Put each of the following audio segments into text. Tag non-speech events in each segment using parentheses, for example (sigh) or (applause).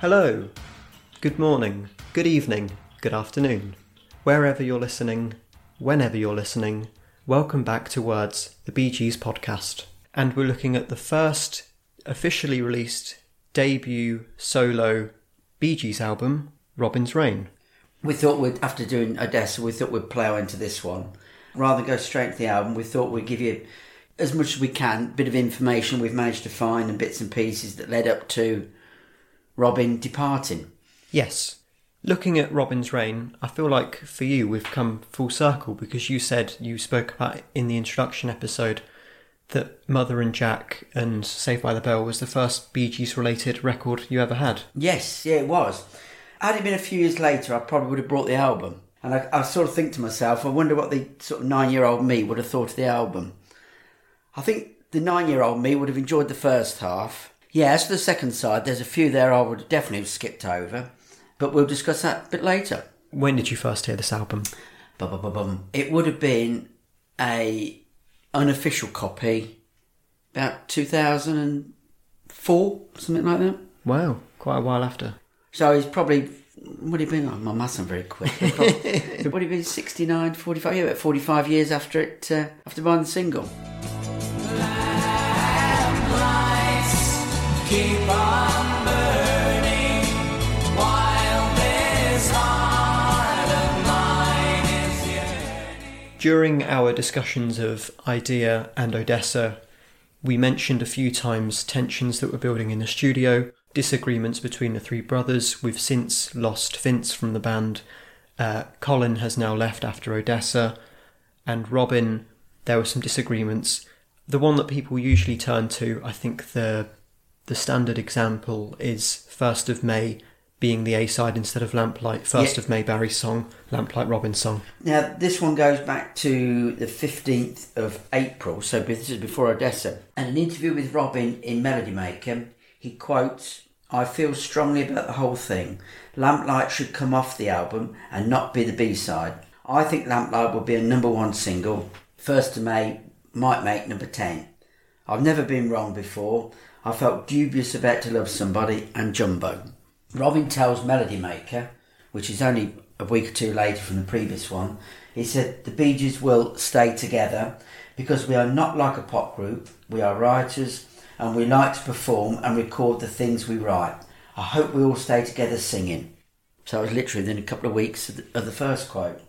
Hello, good morning, good evening, good afternoon. Wherever you're listening, whenever you're listening, welcome back to Words, the Bee Gees podcast. And we're looking at the first officially released debut solo Bee Gees album, Robin's Reign. We thought we'd, after doing Odessa, we thought we'd plough into this one. Rather go straight to the album, we thought we'd give you as much as we can, bit of information we've managed to find and bits and pieces that led up to Robin departing. Yes. Looking at Robin's Reign, I feel like for you we've come full circle because you said you spoke about in the introduction episode that Mother and Jack and Saved by the Bell was the first Bee Gees related record you ever had. Yes, yeah, it was. Had it been a few years later, I probably would have brought the album. And I, I sort of think to myself, I wonder what the sort of nine year old me would have thought of the album. I think the nine year old me would have enjoyed the first half. Yeah, as for the second side, there's a few there I would definitely have skipped over. But we'll discuss that a bit later. When did you first hear this album? It would have been a unofficial copy about 2004, something like that. Wow, quite a while after. So he's probably, would he been, oh, my maths are very quick. Probably- (laughs) would he been 69, 45, yeah, about 45 years after it, uh, after buying the single. During our discussions of Idea and Odessa, we mentioned a few times tensions that were building in the studio, disagreements between the three brothers. We've since lost Vince from the band. Uh, Colin has now left after Odessa, and Robin, there were some disagreements. The one that people usually turn to, I think the the standard example is First of May being the A side instead of Lamplight. First Yeah. of May Barry's song, Lamplight Robin's song. Now, this one goes back to the 15th of April, so this is before Odessa. And an interview with Robin in Melody Maker, he quotes, I feel strongly about the whole thing. Lamplight should come off the album and not be the B side. I think Lamplight will be a number one single. First of May might make number 10. I've never been wrong before. I felt dubious about To Love Somebody and Jumbo. Robin tells Melody Maker, which is only a week or two later from the previous one, he said the Bee Gees will stay together because we are not like a pop group. We are writers and we like to perform and record the things we write. I hope we all stay together singing. So it was literally within a couple of weeks of the, of the first quote.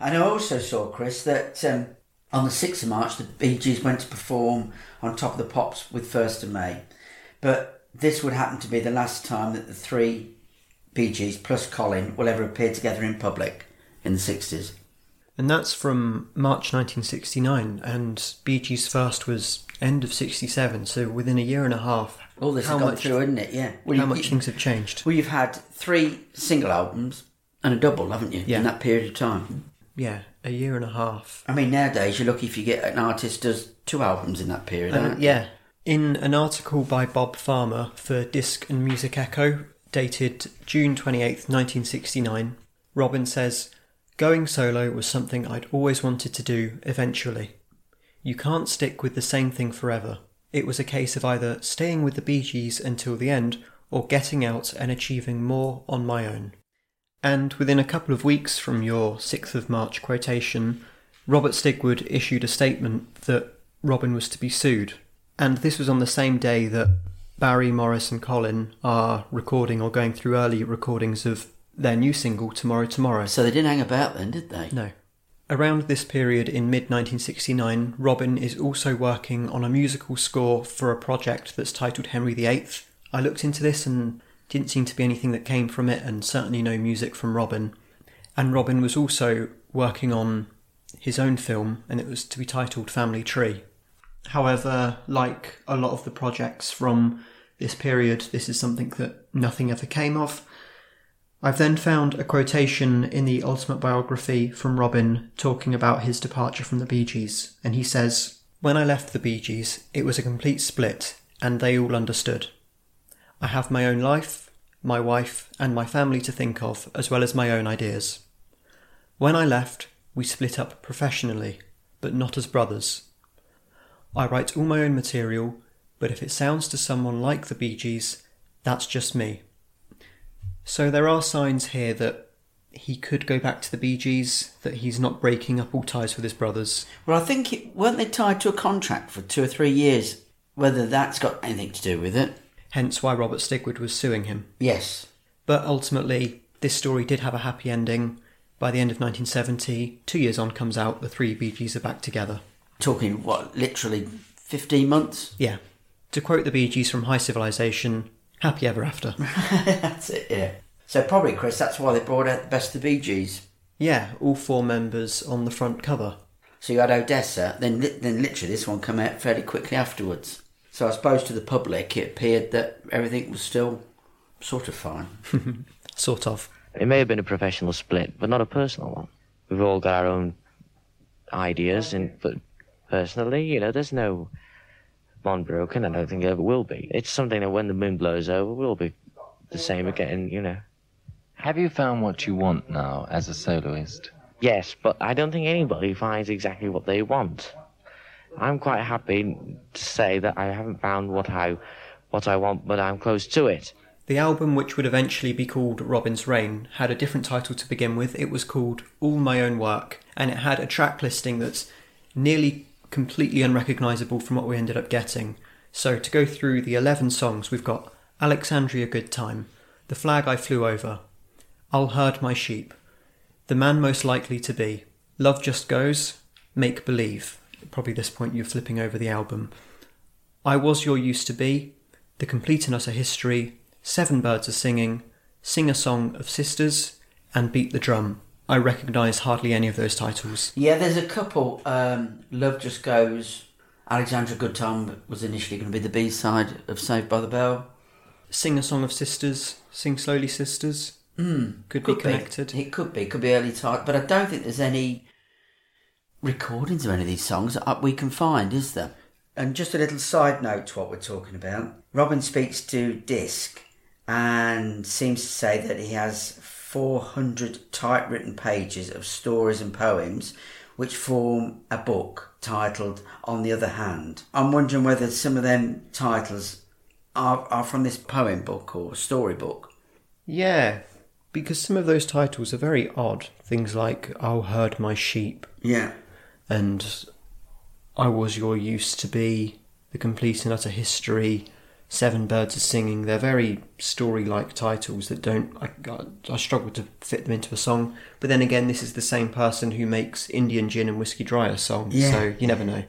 And I also saw, Chris, that um, on the 6th of March, the Bee Gees went to perform on Top of the Pops with 1st of May. But this would happen to be the last time that the three Bee Gees plus Colin will ever appear together in public in the 60s. And that's from March 1969, and Bee Gees' first was end of 67, so within a year and a half. All this how has gone much, through, isn't it? Yeah. Well, how you- much things have changed. well, you've had three single albums and a double, haven't you? Yeah. In that period of time. Yeah, a year and a half. I mean, nowadays you're lucky if you get an artist does two albums in that period. Aren't you? yeah. In an article by Bob Farmer for Disc and Music Echo, dated June 28th, 1969, Robin says, Going solo was something I'd always wanted to do eventually. You can't stick with the same thing forever. It was a case of either staying with the Bee Gees until the end or getting out and achieving more on my own. And within a couple of weeks from your 6th of March quotation, Robert Stigwood issued a statement that Robin was to be sued. And this was on the same day that Barry, Morris, and Colin are recording or going through early recordings of their new single, Tomorrow Tomorrow. So they didn't hang about then, did they? No. Around this period in mid 1969, Robin is also working on a musical score for a project that's titled Henry VIII. I looked into this and didn't seem to be anything that came from it, and certainly no music from Robin. And Robin was also working on his own film, and it was to be titled Family Tree. However, like a lot of the projects from this period, this is something that nothing ever came of. I've then found a quotation in the Ultimate Biography from Robin talking about his departure from the Bee Gees, and he says, When I left the Bee Gees, it was a complete split, and they all understood. I have my own life, my wife, and my family to think of, as well as my own ideas. When I left, we split up professionally, but not as brothers. I write all my own material, but if it sounds to someone like the Bee Gees, that's just me. So there are signs here that he could go back to the Bee Gees, that he's not breaking up all ties with his brothers. Well, I think it, weren't they tied to a contract for two or three years? Whether that's got anything to do with it? Hence why Robert Stigwood was suing him. Yes. But ultimately, this story did have a happy ending. By the end of 1970, two years on comes out, the three Bee Gees are back together. Talking what, literally fifteen months? Yeah. To quote the Bee Gees from High Civilization, happy ever after. (laughs) that's it. Yeah. So probably, Chris, that's why they brought out the best of the Bee Gees. yeah, all four members on the front cover. So you had Odessa, then then literally this one came out fairly quickly afterwards. So I suppose to the public it appeared that everything was still sort of fine. (laughs) Sort of. It may have been a professional split, but not a personal one. We've all got our own ideas, and but personally, you know, there's no bond broken. I don't think there ever will be. It's something that when the moon blows over, we'll be the same again. You know. Have you found what you want now as a soloist? Yes, but I don't think anybody finds exactly what they want. I'm quite happy to say that I haven't found what I what I want, but I'm close to it. The album, which would eventually be called Robin's Reign, had a different title to begin with. It was called All My Own Work, and it had a track listing that's nearly completely unrecognisable from what we ended up getting. So, to go through the 11 songs, we've got Alexandria Good Time, The Flag I Flew Over, I'll Herd My Sheep, The Man Most Likely to Be, Love Just Goes, Make Believe. Probably this point you're flipping over the album. I Was Your Used to Be, The Complete and Utter History, Seven Birds Are Singing, Sing a Song of Sisters, and Beat the Drum. I recognise hardly any of those titles. Yeah, there's a couple. Um, Love Just Goes. Alexandra Goodtime was initially going to be the B side of Saved by the Bell. Sing a Song of Sisters, Sing Slowly Sisters. Mm, could, be connected. It could be. It could be early type, but I don't think there's any recordings of any of these songs that we can find, is there? And just a little side note to what we're talking about. Robin speaks to Disc and seems to say that he has 400 typewritten pages of stories and poems which form a book titled On the Other Hand. I'm wondering whether some of them titles are, are from this poem book or story book. Yeah, because some of those titles are very odd. Things like I'll herd my sheep Yeah. And I was your used to be, The Complete and Utter History, Seven Birds Are Singing. They're very story like titles that don't. I, I struggle to fit them into a song. But then again, this is the same person who makes Indian Gin and Whiskey Dryer songs, Yeah. so you never know.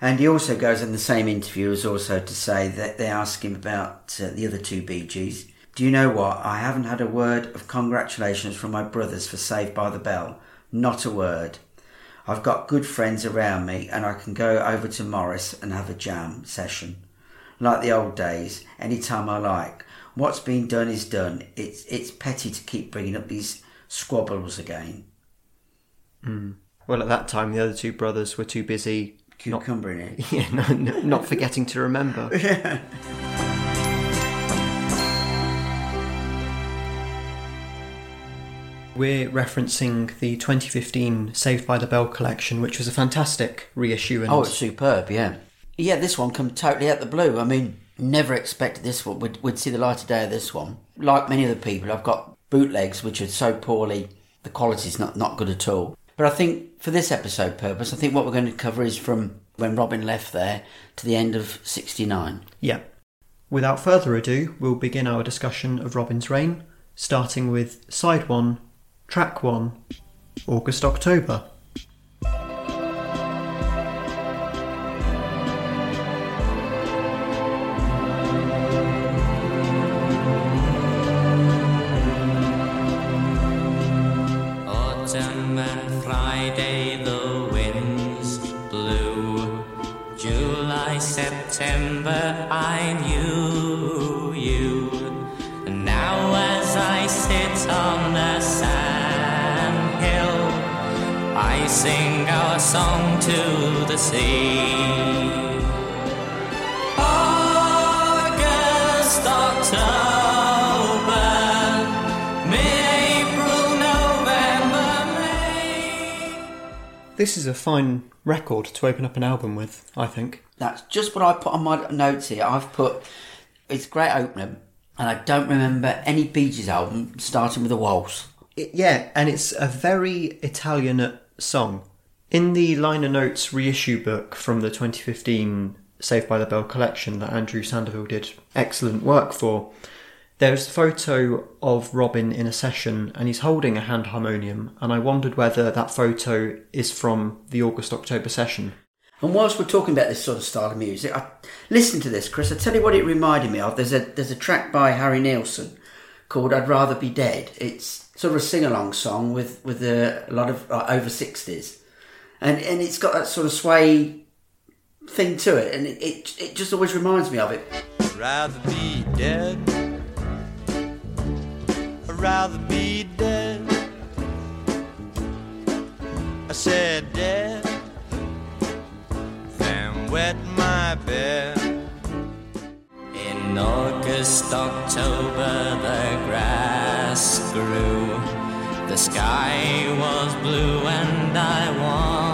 And he also goes in the same interview as also to say that they ask him about uh, the other two Bee Gees. Do you know what? I haven't had a word of congratulations from my brothers for Saved by the Bell. Not a word. I've got good friends around me and I can go over to Morris and have a jam session. Like the old days, anytime I like. What's been done is done. It's, it's petty to keep bringing up these squabbles again. Hmm. Well, at that time, the other two brothers were too busy. Not, it. (laughs) yeah, no, no, not forgetting to remember. (laughs) We're referencing the 2015 Saved by the Bell collection, which was a fantastic reissue. And Oh, it's superb, yeah. Yeah, this one come totally out the blue. I mean, never expected this one. We'd, we'd see the light of day of this one. Like many other people, I've got bootlegs which are so poorly, the quality's not, not good at all. But I think for this episode purpose, I think what we're going to cover is from when Robin left there to the end of 69. yeah. Without further ado, we'll begin our discussion of Robin's reign, starting with side one, track one, August October. Song to the sea. August, October, mid-April, November, May. This is a fine record to open up an album with, I think. That's just what I put on my notes here. I've put, it's a great opener. And I don't remember any Bee Gees album starting with a waltz. It- yeah, and it's a very Italianate song. In the liner notes reissue book from the 2015 Saved by the Bell collection that Andrew Sandoval did excellent work for, there's a photo of Robin in a session and he's holding a hand harmonium, and I wondered whether that photo is from the August October session. And whilst we're talking about this sort of style of music, I listen to this, Chris. I tell you what it reminded me of. There's a there's a track by Harry Nilsson called "I'd Rather Be Dead." It's sort of a sing along song with with a, a lot of over sixties, and and it's got that sort of sway thing to it, and it, it it just always reminds me of it. rather be dead. Rather be dead. I said dead. Wet my bed. In August, October, the grass grew. The sky was blue, and I.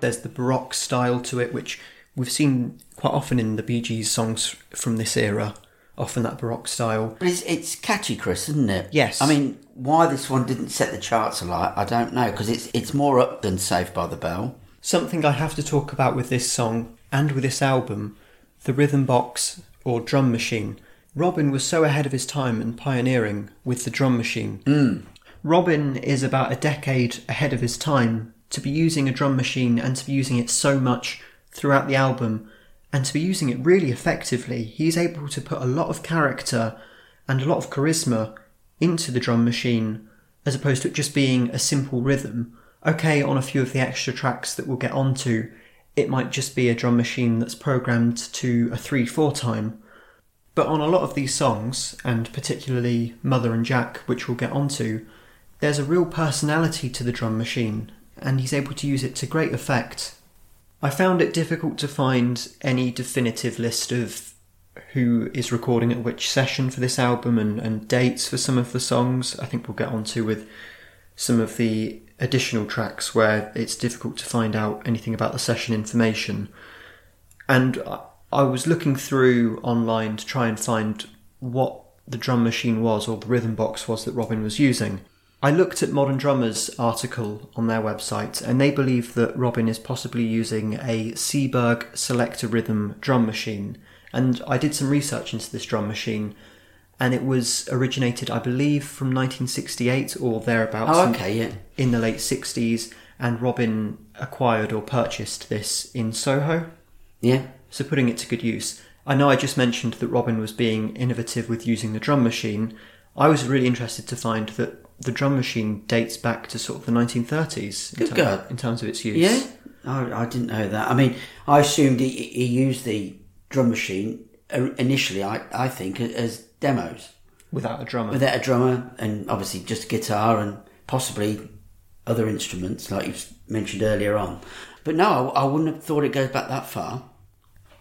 There's the Baroque style to it, which we've seen quite often in the Bee Gees songs from this era. Often that Baroque style. But it's it's catchy, Chris, isn't it? Yes. I mean, why this one didn't set the charts alight, I don't know, because it's it's more up than Saved by the Bell. Something I have to talk about with this song and with this album, the rhythm box or drum machine. Robin was so ahead of his time and pioneering with the drum machine. Hmm. Robin is about a decade ahead of his time to be using a drum machine and to be using it so much throughout the album and to be using it really effectively. He's able to put a lot of character and a lot of charisma into the drum machine as opposed to it just being a simple rhythm. Okay, on a few of the extra tracks that we'll get onto, it might just be a drum machine that's programmed to a 3 4 time. But on a lot of these songs, and particularly Mother and Jack, which we'll get onto, there's a real personality to the drum machine, and he's able to use it to great effect. I found it difficult to find any definitive list of who is recording at which session for this album and, and dates for some of the songs. I think we'll get onto with some of the additional tracks where it's difficult to find out anything about the session information. And I- I was looking through online to try and find what the drum machine was or the rhythm box was that Robin was using. I looked at Modern Drummers article on their website and they believe that Robin is possibly using a Seeburg Select-A-Rhythm drum machine. And I did some research into this drum machine and it was originated, I believe, from 1968 or thereabouts Oh, in- okay, yeah. in the late 60s. And Robin acquired or purchased this in Soho Yeah. so putting it to good use. I know I just mentioned that Robin was being innovative with using the drum machine. I was really interested to find that the drum machine dates back to sort of the 1930s in, Good term- in terms of its use. Yeah, I, I didn't know that. I mean, I assumed he, he used the drum machine initially. I, I think as demos Without a drummer. without a drummer and obviously just a guitar and possibly other instruments like you mentioned earlier on. But no, I, I wouldn't have thought it goes back that far.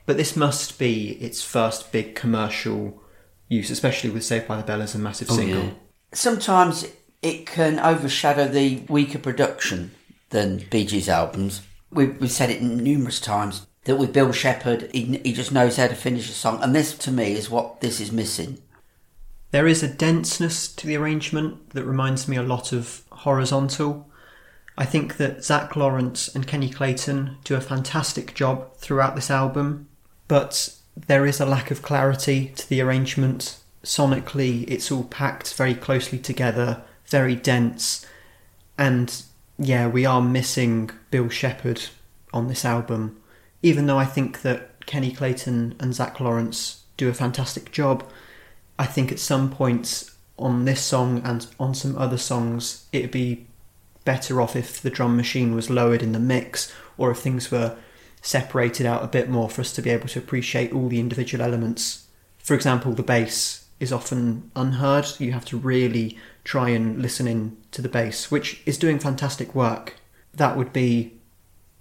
But this must be its first big commercial use, especially with Saved by the Bell as a massive oh, single. Oh, Yeah. Sometimes it can overshadow the weaker production than Bee Gees albums. We've, we've said it numerous times that with Bill Shepherd, he, he just knows how to finish a song, and this to me is what this is missing. There is a denseness to the arrangement that reminds me a lot of Horizontal. I think that Zack Laurence and Kenny Clayton do a fantastic job throughout this album, but there is a lack of clarity to the arrangement. Sonically, it's all packed very closely together, very dense, and yeah, we are missing Bill Shepherd on this album. Even though I think that Kenny Clayton and Zack Laurence do a fantastic job, I think at some points on this song and on some other songs, it'd be better off if the drum machine was lowered in the mix or if things were separated out a bit more for us to be able to appreciate all the individual elements. For example, the bass is often unheard. You have to really try and listen in to the bass, which is doing fantastic work. That would be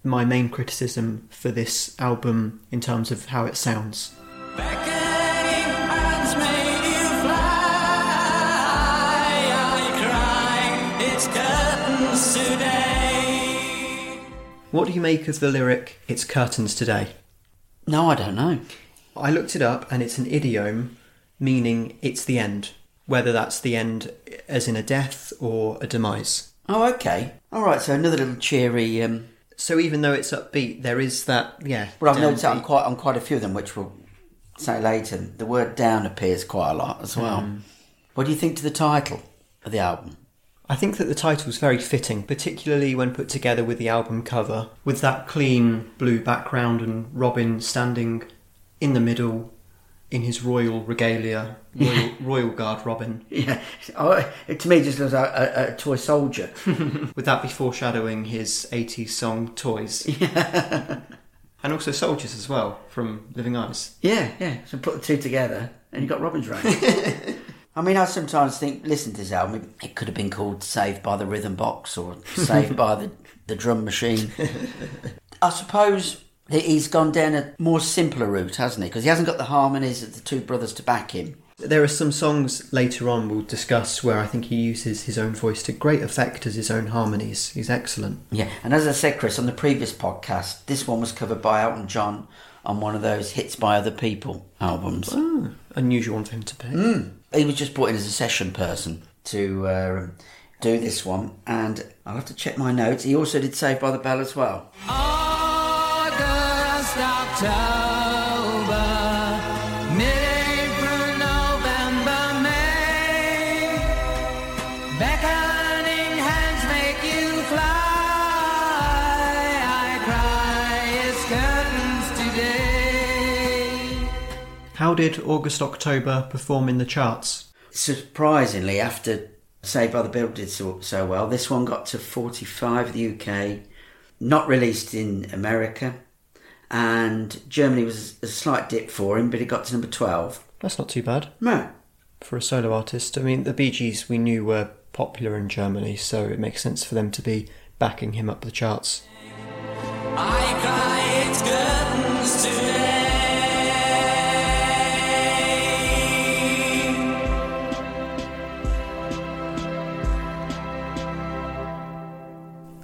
my main criticism for this album in terms of how it sounds. Beckoning hands made you fly. I cry, it's curtains today. What do you make of the lyric, It's curtains today? No, I don't know. I looked it up and it's an idiom meaning it's the end, whether that's the end as in a death or a demise. Oh, okay. All right. So another little cheery. Um, So even though it's upbeat, there is that, yeah. well, I've noticed that on quite on quite a few of them, which we'll say later. The word "down" appears quite a lot as well. Hmm. What do you think to the title of the album? I think that the title's very fitting, particularly when put together with the album cover, with that clean blue background and Robin standing in the middle in his royal regalia, royal, royal guard Robin. Yeah, oh, it, to me, it just looks like a, a toy soldier. (laughs) Would that be foreshadowing his 80s song Toys? (laughs) Yeah. and also Soldiers as well from Living Eyes. yeah, yeah. So put the two together, and you got Robin's Reign. (laughs) I mean, I sometimes think, listen to this album, it could have been called Saved by the Rhythm Box or Saved by the, the Drum Machine. I suppose he's gone down a more simpler route, hasn't he? Because he hasn't got the harmonies of the two brothers to back him. There are some songs later on we'll discuss where I think he uses his own voice to great effect as his own harmonies. He's excellent. Yeah, and as I said, Chris, on the previous podcast, this one was covered by Elton John on one of those Hits by Other People albums. Unusual one for him to pick. He was just brought in as a session person to uh, do this one, and I'll have to check my notes. He also did Saved by the Bell as well. August, How did August October perform in the charts? Surprisingly, after Saved by the Bell did so, so well, this one got to 45 in the UK, not released in America, and Germany was a slight dip for him, but it got to number 12. That's not too bad No, for a solo artist. I mean, the Bee Gees we knew were popular in Germany, so it makes sense for them to be backing him up the charts. I cry, it's curtains.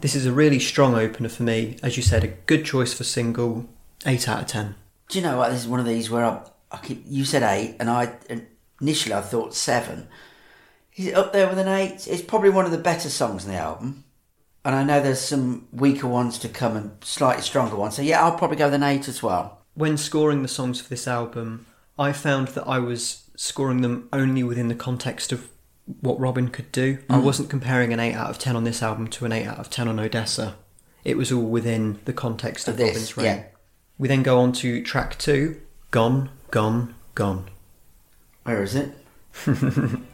This is a really strong opener for me. As you said, a good choice for single. 8 out of 10. Do you know what? This is one of these where I, I keep, you said eight, and I initially I thought seven. Is it up there with an eight? It's probably one of the better songs in the album, and I know there's some weaker ones to come and slightly stronger ones. So yeah, I'll probably go with an eight as well. When scoring the songs for this album, I found that I was scoring them only within the context of what Robin could do. I mm. wasn't comparing an 8 out of 10 on this album to an 8 out of 10 on Odessa. It was all within the context of Of this, Robin's reign. yeah. We then go on to track 2, Gone, Gone, Gone. Where is it? (laughs)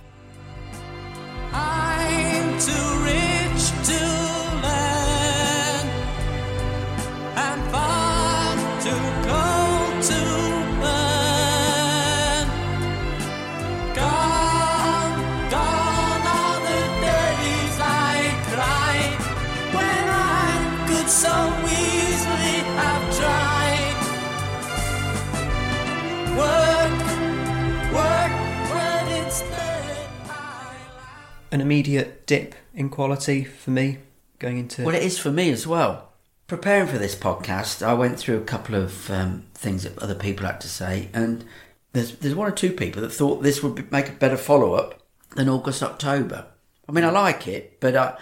An immediate dip in quality for me going into. Well, it is for me as well. Preparing for this podcast, I went through a couple of um, things that other people had to say, and there's there's one or two people that thought this would be, make a better follow up than August October. I mean, I like it, but uh,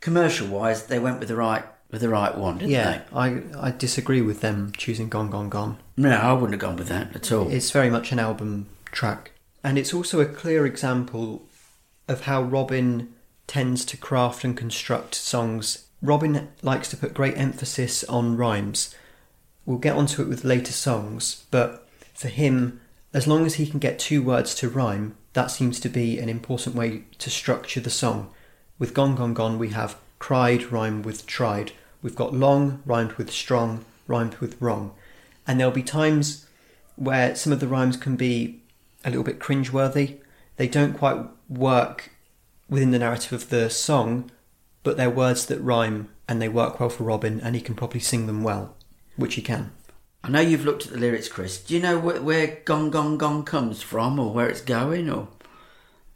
commercial wise, they went with the right with the right one, didn't yeah, I, I disagree with them choosing Gone, Gone, Gone. No, I wouldn't have gone with that at all. It's very much an album track. And it's also a clear example of how Robin tends to craft and construct songs. Robin likes to put great emphasis on rhymes. We'll get onto it with later songs, but for him, as long as he can get two words to rhyme, that seems to be an important way to structure the song. With Gone Gone Gone, we have cried rhymed with tried. We've got long rhymed with strong, rhymed with wrong. And there'll be times where some of the rhymes can be a little bit cringeworthy. They don't quite work within the narrative of the song, but they're words that rhyme and they work well for Robin, and he can probably sing them well, which he can. I know you've looked at the lyrics, Chris. Do you know where, where Gong Gong Gone" comes from, or where it's going, or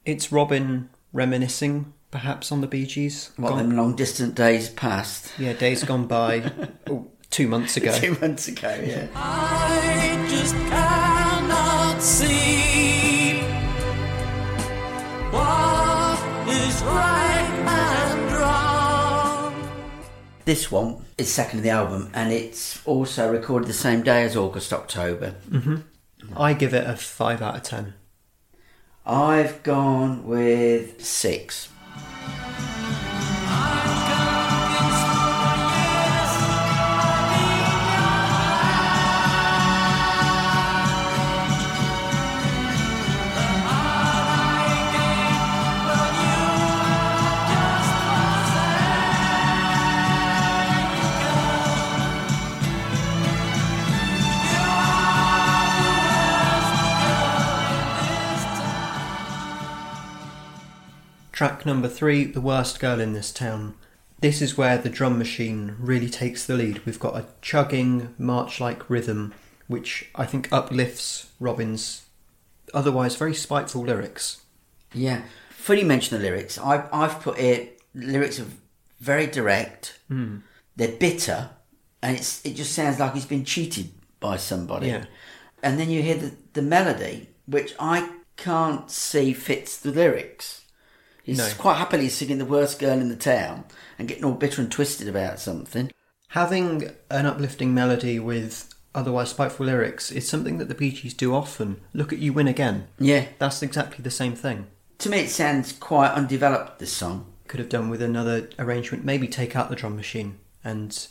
It's Robin reminiscing, perhaps, on the Bee Gees. what Gone- them long distant days past? yeah, days gone by, (laughs) oh, two months ago. Two months ago, yeah. I just cannot see This one is second of the album, and it's also recorded the same day as August October. Mm-hmm. I give it a 5 out of 10. I've gone with six. Track number 3, The Worst Girl in This Town. This is where the drum machine really takes the lead. We've got a chugging, march like rhythm, which I think uplifts Robin's otherwise very spiteful lyrics. Yeah. You mention the lyrics. I, I've put it, lyrics are very direct, hmm. they're bitter, and it's, it just sounds like he's been cheated by somebody. Yeah. And then you hear the, the melody, which I can't see fits the lyrics. He's No. quite happily singing the worst girl in the town and getting all bitter and twisted about something. Having an uplifting melody with otherwise spiteful lyrics is something that the Bee Gees do often. Look at You Win Again. Yeah. That's exactly the same thing. To me, it sounds quite undeveloped, this song. Could have done with another arrangement, maybe take out the drum machine and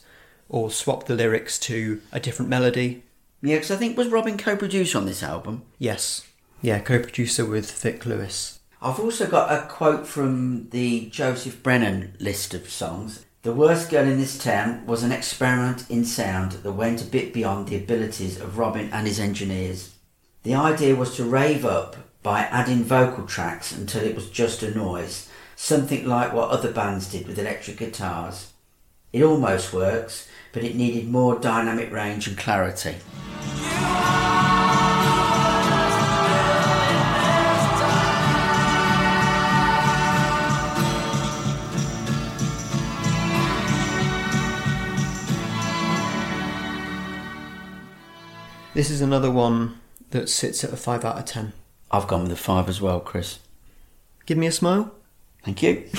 or swap the lyrics to a different melody. Yeah, because I think was Robin co-producer on this album. Yes. Yeah, co-producer with Vic Lewis. I've also got a quote from the Joseph Brennan list of songs. The worst girl in this town was an experiment in sound that went a bit beyond the abilities of Robin and his engineers. The idea was to rave up by adding vocal tracks until it was just a noise, something like what other bands did with electric guitars. It almost works, but it needed more dynamic range and clarity. This is another one that sits at a 5 out of 10. I've gone with a five as well, Chris. Give me a smile. Thank you.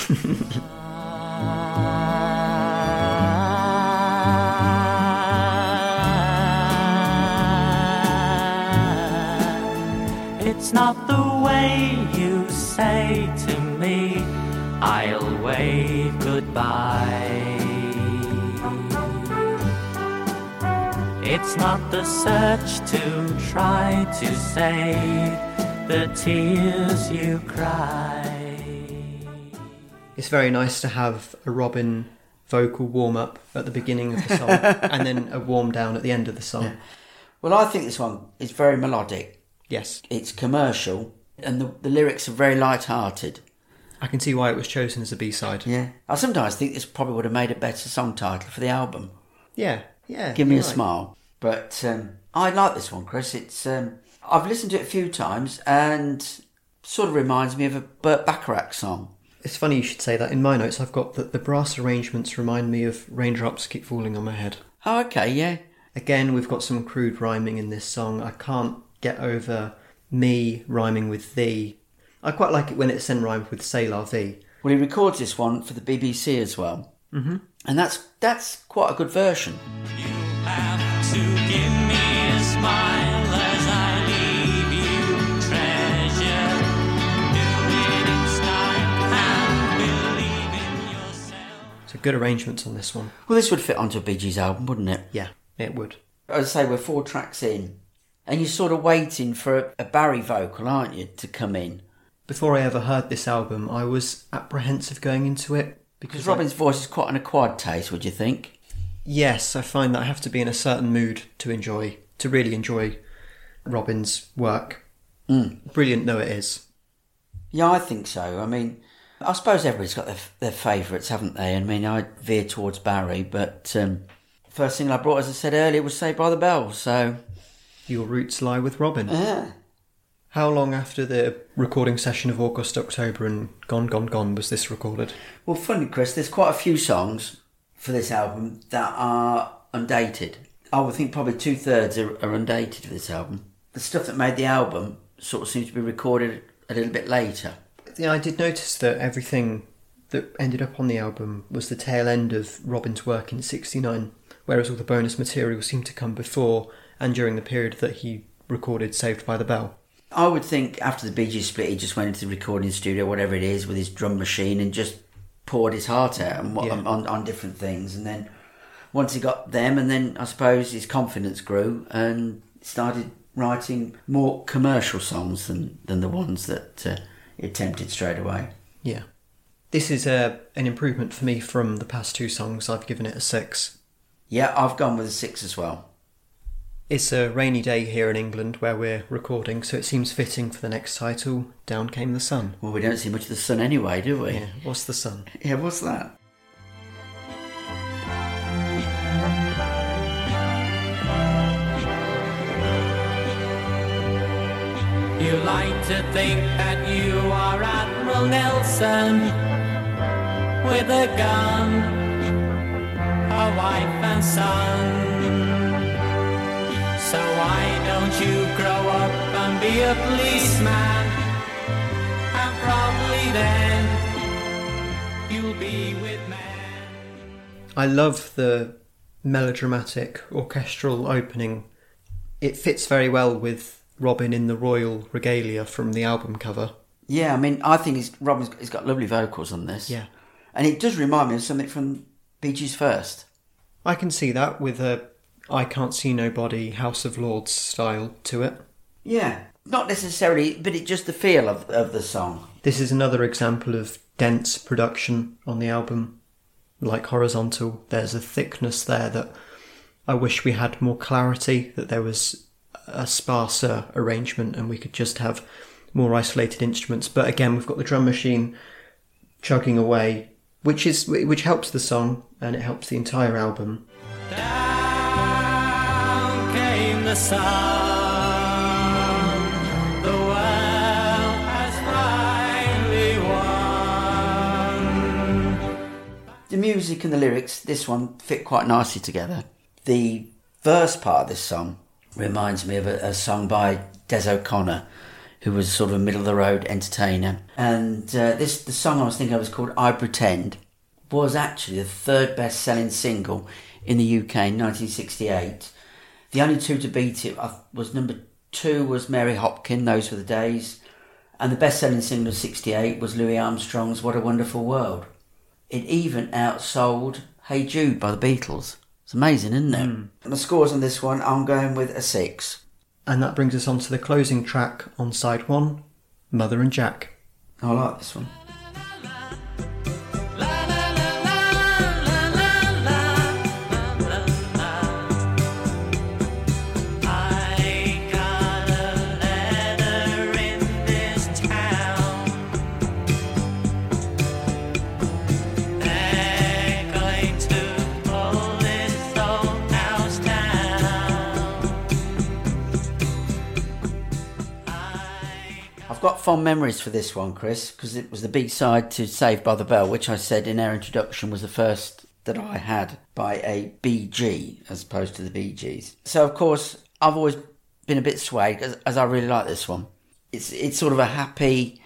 It's not the way you say to me, I'll wave goodbye. It's not the search to try to save the tears you cry. It's very nice to have a Robin vocal warm up at the beginning of the song (laughs) and then a warm down at the end of the song. Well, I think this one is very melodic. Yes, It's commercial, and the, the lyrics are very light-hearted. I can see why it was chosen as a B side. Yeah, I sometimes think this probably would have made a better song title for the album. Yeah, yeah. Give me a right. smile. But um, I like this one, Chris. It's um, I've listened to it a few times, and sort of reminds me of a Burt Bacharach song. It's funny you should say that. In my notes, I've got that the brass arrangements remind me of raindrops keep falling on my head. Oh, okay, yeah. Again, we've got some crude rhyming in this song. I can't get over me rhyming with thee. I quite like it when it's then rhymed with say la vie. Well, he records this one for the BBC as well, mm-hmm. and that's that's quite a good version. Good arrangements on this one. Well, this would fit onto a Bee Gees album, wouldn't it? Yeah, it would. As I say, we're four tracks in, and you're sort of waiting for a, a Barry vocal, aren't you, to come in? Before I ever heard this album, I was apprehensive going into it Because because Robin's voice is quite an acquired taste, would you think? Yes, I find that I have to be in a certain mood to enjoy, to really enjoy Robin's work. Brilliant though it is. Yeah, I think so. I mean, I suppose everybody's got their, their favourites, haven't they? I mean, I veer towards Barry, but um, first thing I brought, as I said earlier, was Saved by the Bell. So, Your roots lie with Robin. yeah. How long after the recording session of August, October, and Gone, Gone, Gone was this recorded? Well, funny, Chris, there's quite a few songs for this album that are undated. Oh, I would think probably two thirds are, are undated for this album. The stuff that made the album sort of seems to be recorded a little bit later. Yeah, I did notice that everything that ended up on the album was the tail end of Robin's work in 69, whereas all the bonus material seemed to come before and during the period that he recorded Saved by the Bell. I would think after the Bee Gees split, he just went into the recording studio, whatever it is, with his drum machine and just poured his heart out and Yeah. on, on different things. And then once he got them, and then I suppose his confidence grew and started writing more commercial songs than, than the ones that uh, he attempted straight away. Yeah. This is a, an improvement for me from the past two songs. I've given it a six. Yeah, I've gone with a six as well. It's a rainy day here in England where we're recording, so it seems fitting for the next title, Down Came the Sun. Well, we don't see much of the sun anyway, do we? Yeah, what's the sun? Yeah, what's that? You like to think that you are Admiral Nelson with a gun, a wife and son. So why don't you grow up and be a policeman? And probably then you'll be with men. I love the melodramatic orchestral opening. It fits very well with Robin in the royal regalia from the album cover. Yeah, I mean, I think he's Robin's he's got lovely vocals on this. Yeah. and it does remind me of something from Bee Gees First. I can see that with a I Can't See Nobody House of Lords style to it. Yeah, not necessarily, but it just the feel of of the song. This is another example of dense production on the album. Like Horizontal, there's a thickness there that I wish we had more clarity, that there was a sparser arrangement and we could just have more isolated instruments. But again, we've got the drum machine chugging away, which is which helps the song and it helps the entire album. Down came the sun. The world has finally won. The music and the lyrics, this one fit quite nicely together. The verse part of this song reminds me of a, a song by Des O'Connor, who was sort of a middle of the road entertainer. And uh, this the song I was thinking of was called "I Pretend." Was actually the third best-selling single in the UK in 1968. The only two to beat it uh, was number two was Mary Hopkin, "Those Were the Days," and the best-selling single of '68 was Louis Armstrong's "What a Wonderful World." It even outsold Hey Jude by the Beatles. It's amazing, isn't it? Hmm. And the scores on this one, I'm going with a six. And that brings us on to the closing track on side one, Mother and Jack. I like this one. I've got fond memories for this one, Chris, because it was the B side to Saved by the Bell, which I said in our introduction was the first that I had by a BG as opposed to the Gees. So, of course, I've always been a bit swayed as, as I really like this one. It's it's sort of a happy,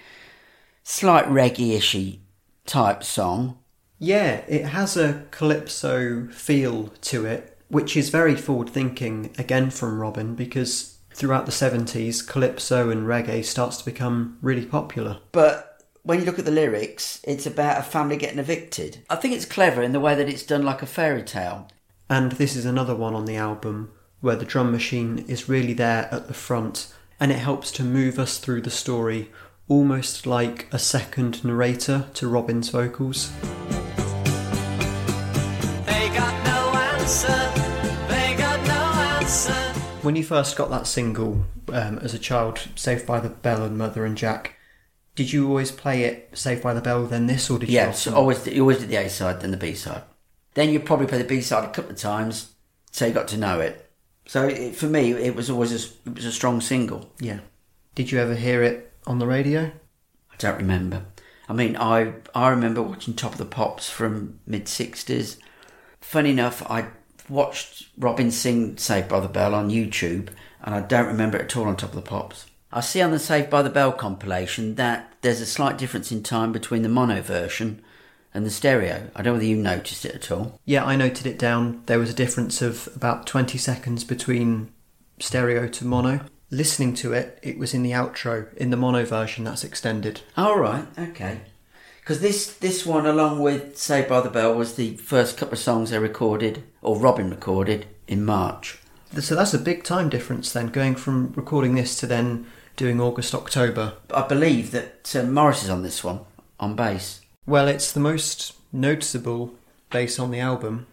slight reggae-ishy type song. Yeah, it has a calypso feel to it, which is very forward thinking again from Robin because throughout the 70s, calypso and reggae starts to become really popular. But when you look at the lyrics, it's about a family getting evicted. I think it's clever in the way that it's done like a fairy tale. And this is another one on the album where the drum machine is really there at the front and it helps to move us through the story almost like a second narrator to Robin's vocals. They got no answer. When you first got that single um, as a child, Saved by the Bell and Mother and Jack, did you always play it Saved by the Bell then this, or did you? Yes, often- always you always did the A side, then the B side. Then you probably play the B side a couple of times, so you got to know it. So it, for me, it was always a, it was a strong single. Yeah. Did you ever hear it on the radio? I don't remember. I mean, I I remember watching Top of the Pops from mid '60s. Funny enough, I watched Robin sing "Saved by the Bell" on YouTube, and I don't remember it at all on Top of the Pops. I see on the "Saved by the Bell" compilation that there's a slight difference in time between the mono version and the stereo. I don't know whether you noticed it at all. Yeah, I noted it down. There was a difference of about 20 seconds between stereo to mono. Listening to it, it was in the outro. In the mono version, that's extended. All right, okay. Because this this one, along with Saved by the Bell, was the first couple of songs they recorded, or Robin recorded in March. So that's a big time difference then, going from recording this to then doing August, October. I believe that uh, Morris is on this one on bass. Well, it's the most noticeable bass on the album.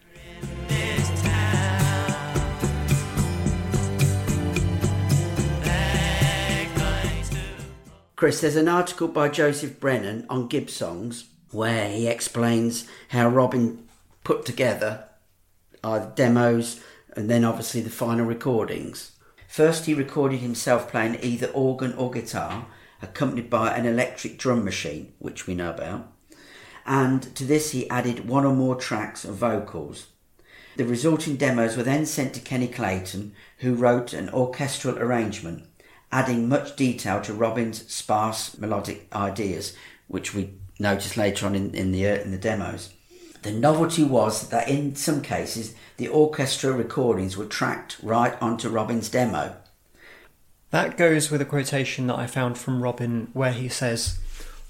Chris, there's an article by Joseph Brennan on Gibb songs where he explains how Robin put together either demos and then obviously the final recordings. First, he recorded himself playing either organ or guitar, accompanied by an electric drum machine, which we know about. And to this, he added one or more tracks of vocals. The resulting demos were then sent to Kenny Clayton, who wrote an orchestral arrangement, adding much detail to Robin's sparse melodic ideas, which we noticed later on in, in the in the demos. The novelty was that in some cases the orchestra recordings were tracked right onto Robin's demo. That goes with a quotation that I found from Robin where he says,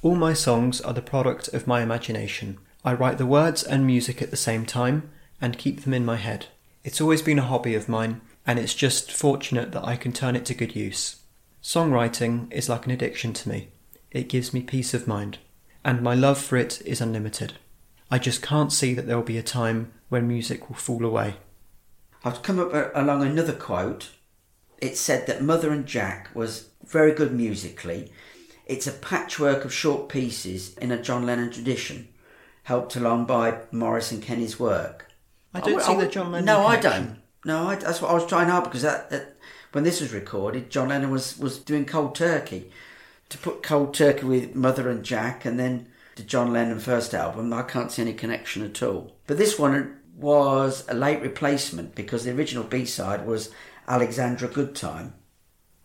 All my songs are the product of my imagination. I write the words and music at the same time and keep them in my head. It's always been a hobby of mine, and it's just fortunate that I can turn it to good use. Songwriting is like an addiction to me. It gives me peace of mind, and my love for it is unlimited. I just can't see that there will be a time when music will fall away. I've come up uh, along another quote. It said that Mother and Jack was very good musically. It's a patchwork of short pieces in a John Lennon tradition, helped along by Morris and Kenny's work. I don't w- see the oh, John Lennon No, I don't. No, I, that's what I was trying hard because that, that when this was recorded, John Lennon was was doing Cold Turkey. To put Cold Turkey with Mother and Jack, and then the John Lennon first album, I can't see any connection at all. But this one was a late replacement because the original B side was Alexandra Goodtime.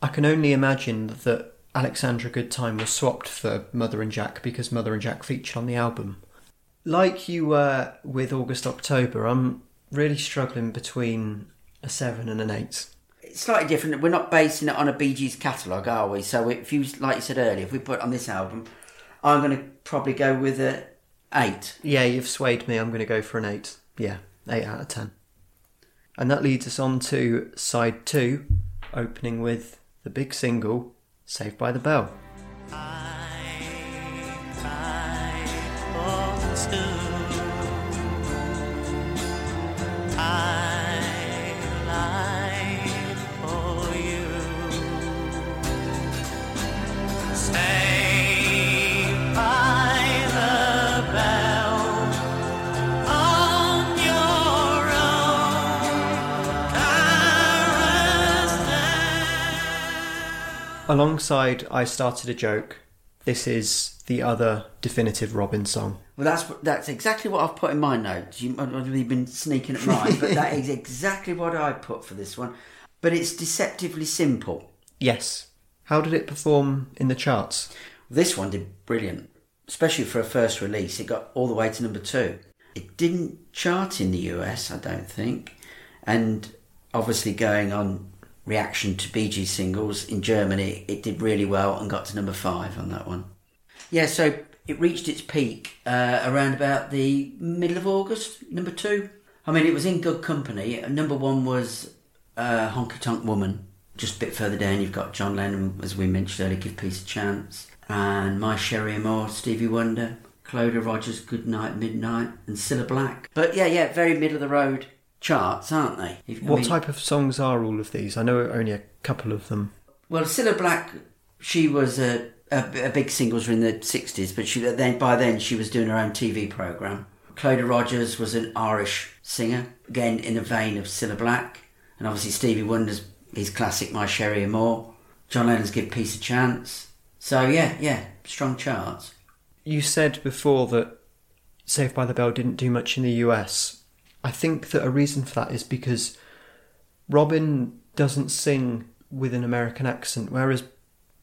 I can only imagine that Alexandra Goodtime was swapped for Mother and Jack because Mother and Jack featured on the album. Like you were with August October, I'm really struggling between a 7 and an 8. It's slightly different. We're not basing it on a Bee Gees catalogue, are we? So if you, like you said earlier, if we put it on this album, I'm going to probably go with a eight. Yeah, you've swayed me. I'm going to go for an 8. Yeah, 8 out of 10. And that leads us on to side 2, opening with the big single, Saved by the Bell. Alongside I Started a Joke, this is the other definitive Robin song. Well, that's that's exactly what I've put in my notes. You, I've been sneaking at mine, but that is (laughs) exactly what I put for this one. But it's deceptively simple. Yes. How did it perform in the charts? This one did brilliant, especially for a first release. It got all the way to number two. It didn't chart in the US, I don't think, and obviously going on reaction to Gees singles in Germany, it did really well and got to number five on that one. Yeah, so it reached its peak uh, around about the middle of August, number two. I mean, it was in good company. Number one was uh, Honky Tonk Woman. Just a bit further down, you've got John Lennon, as we mentioned earlier, Give Peace a Chance. And My Cherie Amour, Stevie Wonder, Clodagh Rogers, Good Night, Midnight, and Cilla Black. But yeah, yeah, very middle of the road charts, aren't they? If- What mean- type of songs are all of these? I know only a couple of them. Well, Cilla Black, she was a, a, a big singles in the 60s, but she then by then she was doing her own TV programme. Clodagh Rogers was an Irish singer, again in the vein of Cilla Black. And obviously Stevie Wonder's his classic My Cherie Amour. John Lennon's Give Peace a Chance. So yeah, yeah, strong charts. You said before that Saved by the Bell didn't do much in the US. I think that a reason for that is because Robin doesn't sing with an American accent, whereas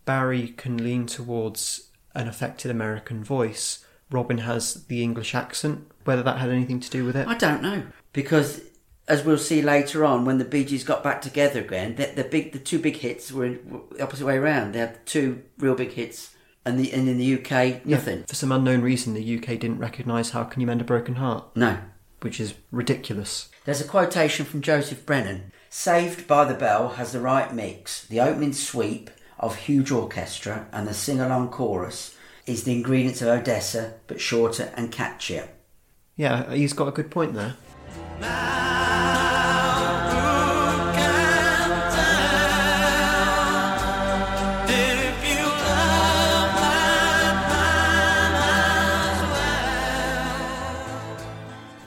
Barry can lean towards an affected American voice, Robin has the English accent, whether that had anything to do with it. I don't know because, as we'll see later on, when the Bee Gees got back together again, the, the big, the two big hits were, in, were the opposite way around. They had two real big hits, and the and in the UK, nothing. For some unknown reason, the UK didn't recognise How Can You Mend a Broken Heart, No. Which is ridiculous. There's a quotation from Joseph Brennan. Saved by the Bell has the right mix. The opening sweep of huge orchestra and the sing-along chorus is the ingredients of Odessa, but shorter and catchier. Yeah, he's got a good point there.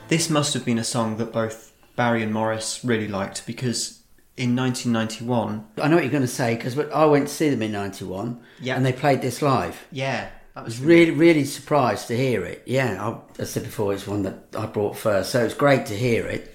This must have been a song that both Barry and Morris really liked because in 1991, I know what you're going to say because I went to see them in '91, Yeah. and they played this live. yeah, that I was was really, really surprised to hear it. Yeah, I, I said before, it's one that I brought first, so it's great to hear it.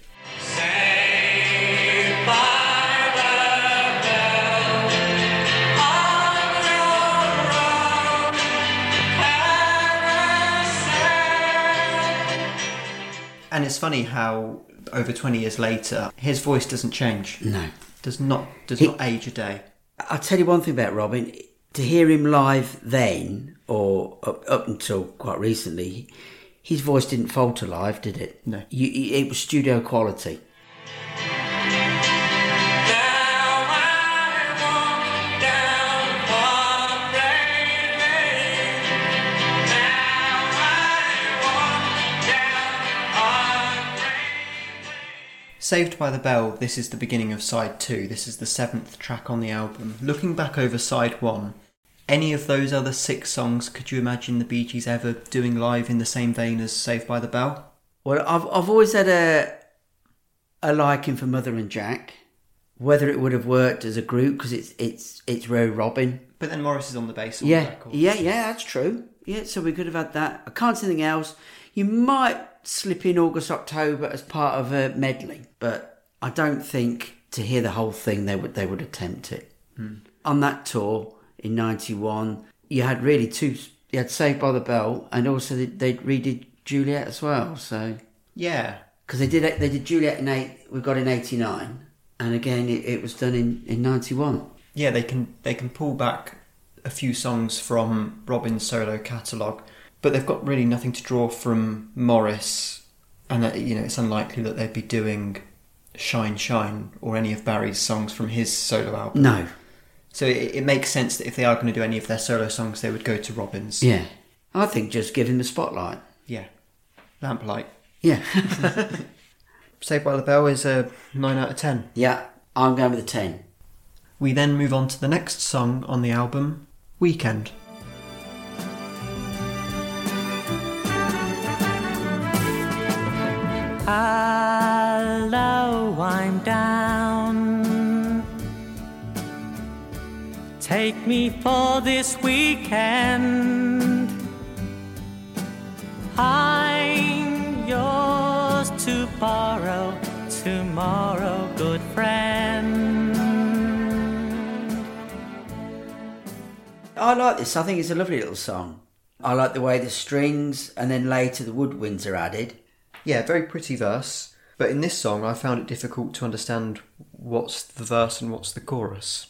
And it's funny how over 20 years later, his voice doesn't change. No, Does not does He- not age a day. I'll tell you one thing about Robin. To hear him live then, or up, up until quite recently, his voice didn't falter live, did it? No. You, it was studio quality. Saved by the Bell, this is the beginning of side two. This is the seventh track on the album. Looking back over side one, any of those other six songs could you imagine the Bee Gees ever doing live in the same vein as Saved by the Bell? Well, I've I've always had a a liking for Mother and Jack. Whether it would have worked as a group because it's it's it's Ray Robin. But then Morris is on the bass on Yeah, record. yeah, yeah. That's true. Yeah, so we could have had that. I can't see anything else. You might slip in August October as part of a medley, but I don't think to hear the whole thing they would they would attempt it. Hmm. On that tour in '91, you had really two. You had Saved by the Bell, and also they, they redid Juliet as well. So Yeah. because they did they did Juliet in eight, we got in '89, and again it, it was done in in '91. Yeah, they can they can pull back a few songs from Robin's solo catalogue, but they've got really nothing to draw from Morris, and uh, you know it's unlikely that they'd be doing "Shine Shine" or any of Barry's songs from his solo album. No, So it, it makes sense that if they are going to do any of their solo songs, they would go to Robin's. yeah, I think just give him the spotlight. Yeah. Lamplight. Yeah. (laughs) Saved by the Bell is a nine out of ten. Yeah, I'm going with a 10. We then move on to the next song on the album, Weekend. Hello, I'm down. Take me for this weekend. I'm yours to borrow tomorrow, good friend. I like this. I think it's a lovely little song. I like the way the strings and then later the woodwinds are added. Yeah, very pretty verse. But in this song, I found it difficult to understand what's the verse and what's the chorus.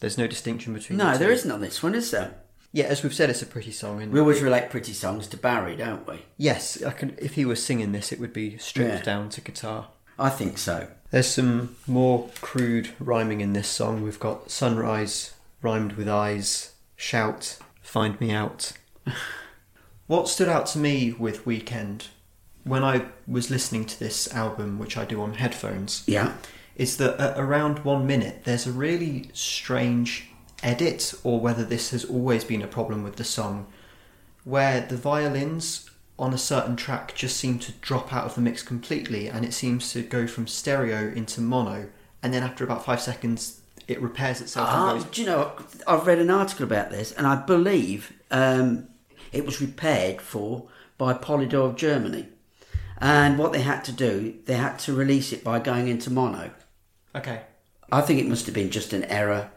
There's no distinction between. No, the there isn't on this one, is there? Yeah, as we've said, it's a pretty song. And We always relate pretty songs to Barry, don't we? yes, I can, if he was singing this, it would be stripped Yeah. down to guitar. I think so. There's some more crude rhyming in this song. We've got sunrise rhymed with eyes, shout, find me out. (laughs) what stood out to me with Weekend when I was listening to this album, which I do on headphones, Yeah. is that at around one minute there's a really strange edit, or whether this has always been a problem with the song, where the violins on a certain track just seem to drop out of the mix completely and it seems to go from stereo into mono, and then after about five seconds it repairs itself Ah, goes. do you know, I've read an article about this and I believe um, it was repaired for by Polydor of Germany. And what they had to do, they had to release it by going into mono. Okay. I think it must have been just an error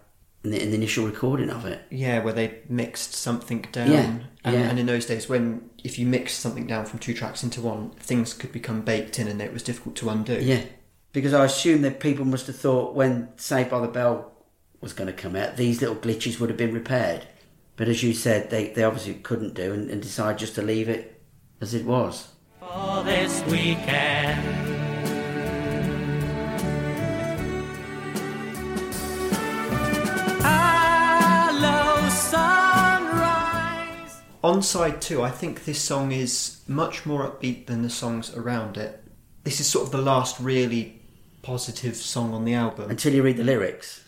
in the, in the initial recording of it. Yeah, where they mixed something down. Yeah, and, yeah. and in those days, when if you mix something down from two tracks into one, things could become baked in and it was difficult to undo. Yeah, because I assume that people must have thought when Saved by the Bell was going to come out, these little glitches would have been repaired. But as you said, they, they obviously couldn't do and, and decided just to leave it as it was. For this weekend. On side two, I think this song is much more upbeat than the songs around it. This is sort of the last really positive song on the album. Until you read the lyrics.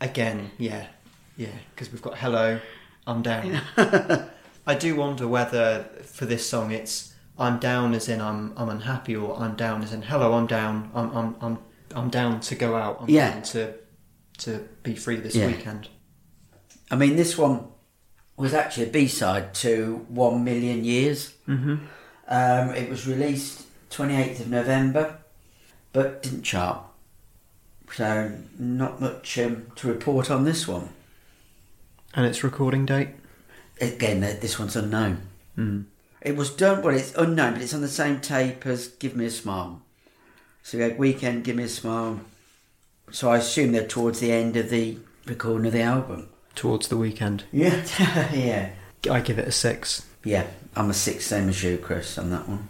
Again, yeah, yeah, because we've got Hello, I'm Down. (laughs) I do wonder whether for this song it's I'm down as in I'm I'm unhappy or I'm down as in Hello, I'm down. I'm I'm I'm I'm down to go out. I'm Yeah. down to to be free this Yeah. weekend. I mean, this one was actually a B side to One Million Years. Mm-hmm. Um, it was released 28th of November, but didn't chart. So, not much um, to report on this one. And its recording date? Again, this one's unknown. It was done, well, it's unknown, but it's on the same tape as Give Me a Smile. So we had Weekend, Give Me a Smile. So I assume they're towards the end of the recording of the album. Towards the weekend. (laughs) Yeah, yeah. I give it a six. Yeah, I'm a six, same as you, Chris, on that one.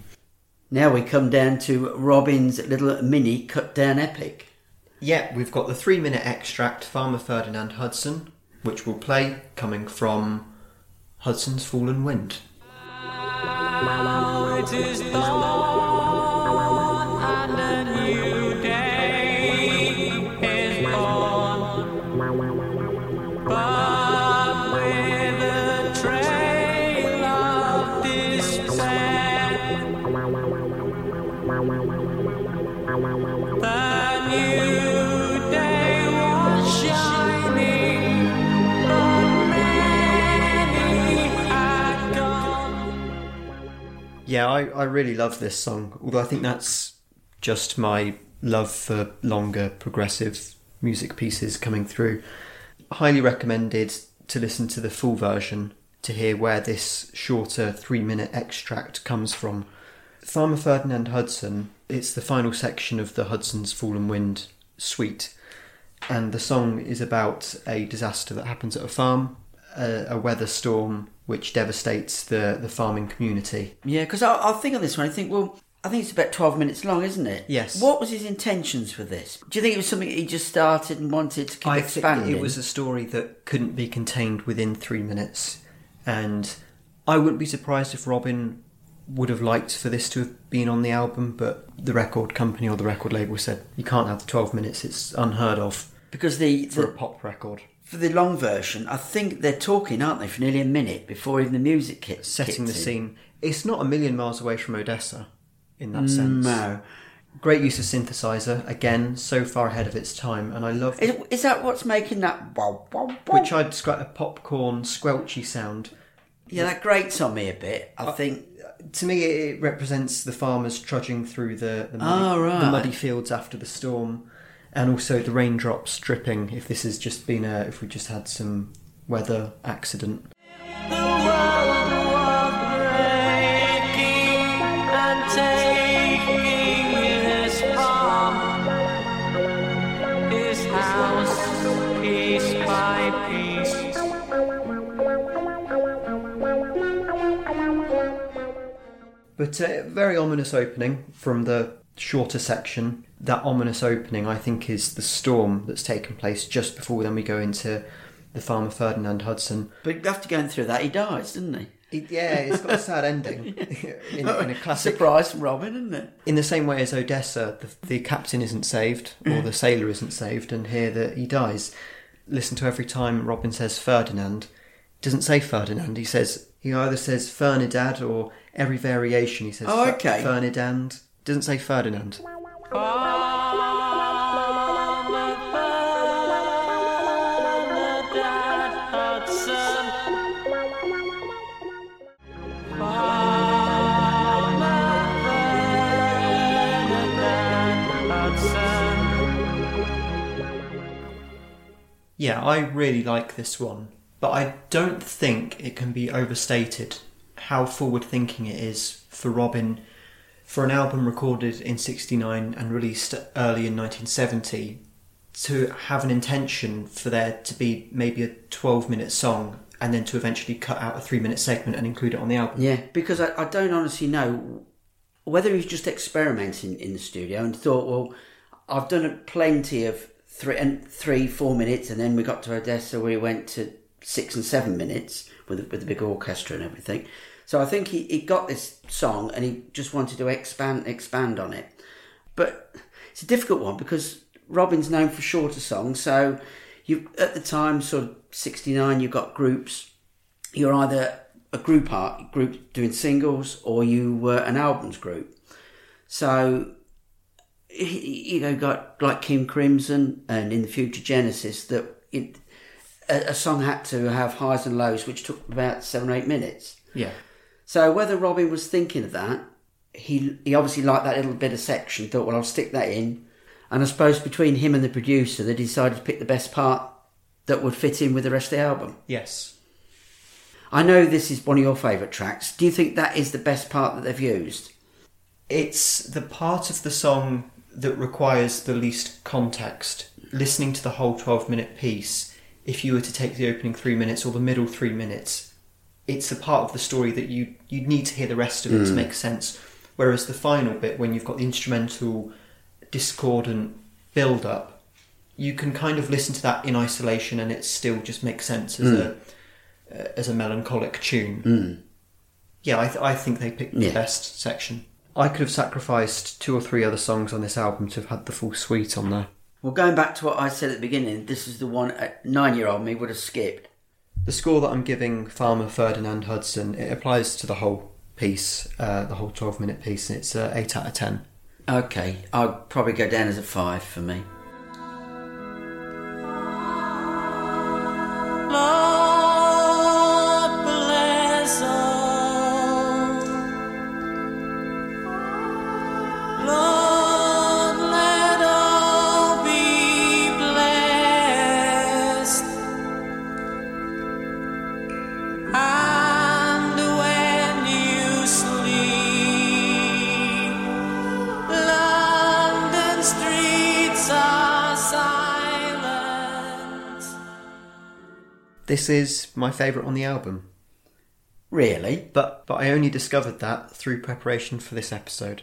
Now we come down to Robin's little mini cut down epic. Yeah, we've got the three minute extract, Farmer Ferdinand Hudson, which will play coming from Hudson's Fallen Wind. Now it is Yeah, I, I really love this song, although I think that's just my love for longer progressive music pieces coming through. Highly recommended to listen to the full version to hear where this shorter three minute extract comes from. Farmer Ferdinand Hudson, it's the final section of the Hudson's Fallen Wind suite, and the song is about a disaster that happens at a farm, a, a weather storm which devastates the, the farming community. Yeah, because I, I think on this one, I think, well, I think it's about 12 minutes long, isn't it? Yes. What was his intentions for this? Do you think it was something he just started and wanted to keep I expanding? think it was a story that couldn't be contained within three minutes, and I wouldn't be surprised if Robin would have liked for this to have been on the album, but the record company or the record label said you can't have the twelve minutes. It's unheard of because the, for the a pop record. For the long version, I think they're talking, aren't they, for nearly a minute before even the music kicks. Setting the in. scene. It's not a million miles away from Odessa, in that sense. No. Great use of synthesizer again, so far ahead of its time, and I love Is, is that what's making that wow, wow, wow? which I'd describe a popcorn squelchy sound. yeah, that grates on me a bit. Uh, I think to me, it represents the farmers trudging through the the muddy, right. the muddy fields after the storm, and also the raindrops dripping. If this has just been a, if we just had some weather accident. The world was breaking and taking his farm, his house, piece by piece. But uh, very ominous opening from the shorter section. That ominous opening, I think, is the storm that's taken place just before then we go into the farmer Ferdinand Hudson. But after going through that, he dies, doesn't he? It- yeah, it's got a sad ending (laughs) in, (laughs) in a (laughs) classic Surprise from Robin, isn't it? in the same way as Odessa, the, the captain isn't saved or mm. the sailor isn't saved, and here that he dies. Listen to every time Robin says Ferdinand. He doesn't say Ferdinand. He says he either says Fernidad or every variation he says Oh, okay. Fernidand. Doesn't say Ferdinand. Yeah, I really like this one, but I don't think it can be overstated how forward thinking it is for Robin for an album recorded in 69 and released early in 1970 to have an intention for there to be maybe a 12 minute song and then to eventually cut out a three minute segment and include it on the album. Yeah, because I, I don't honestly know whether he was just experimenting in the studio and thought, well, I've done plenty of three and three, four minutes, and then we got to Odessa where we went to six and seven minutes with with the big orchestra and everything. So I think he, he got this song and he just wanted to expand expand on it. But it's a difficult one because Robin's known for shorter songs. So you at the time, sort of sixty nine, you've got groups. You're either a group art group doing singles or you were an albums group. So you know, got like King Crimson and in the future Genesis that it, a, song had to have highs and lows, which took about seven or eight minutes. Yeah. So whether Robin was thinking of that, he he obviously liked that little bit of section. Thought, well, I'll stick that in. And I suppose between him and the producer, they decided to pick the best part that would fit in with the rest of the album. Yes. I know this is one of your favourite tracks. Do you think that is the best part that they've used? It's the part of the song that requires the least context. Listening to the whole 12 minute piece, if you were to take the opening three minutes or the middle three minutes, it's a part of the story that you you need to hear the rest of it to hmm. make sense. Whereas the final bit, when you've got the instrumental discordant build up, you can kind of listen to that in isolation and it still just makes sense as hmm. a uh, as a melancholic tune. Hmm. Yeah, I, th- I think they picked Yeah. the best section. I could have sacrificed two or three other songs on this album to have had the full suite on there. Well, going back to what I said at the beginning, this is the one a nine-year-old me would have skipped. The score that I'm giving Farmer Ferdinand Hudson it applies to the whole piece, uh, the whole 12 minute piece, and it's uh, 8 out of 10. Okay, I'll probably go down as a five for me. This is my favourite on the album, Really? but, but I only discovered that through preparation for this episode.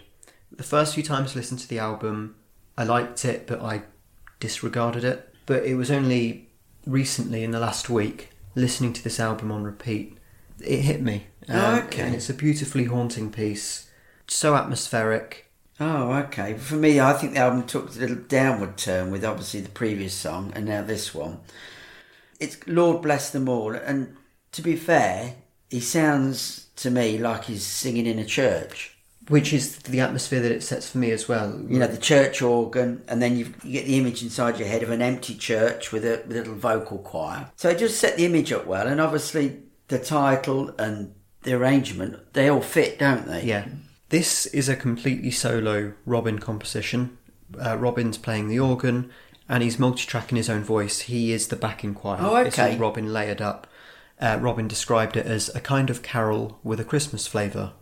The first few times I listened to the album, I liked it, but I disregarded it. But it was only recently, in the last week, listening to this album on repeat, it hit me. Um, Okay. And it's a beautifully haunting piece, so atmospheric. Oh, okay. For me, I think the album took a little downward turn with obviously the previous song and now this one. It's Lord bless them all, and to be fair, he sounds to me like he's singing in a church. Which is the atmosphere that it sets for me as well. You know, the church organ, and then you you get the image inside your head of an empty church with a, with a little vocal choir. So it just set the image up well, and obviously the title and the arrangement, they all fit, don't they? Yeah. This is a completely solo Robin composition. Uh, Robin's playing the organ and he's multi-tracking his own voice. He is the backing choir. Oh, It's all okay. Robin layered up. Uh, Robin described it as a kind of carol with a Christmas flavour.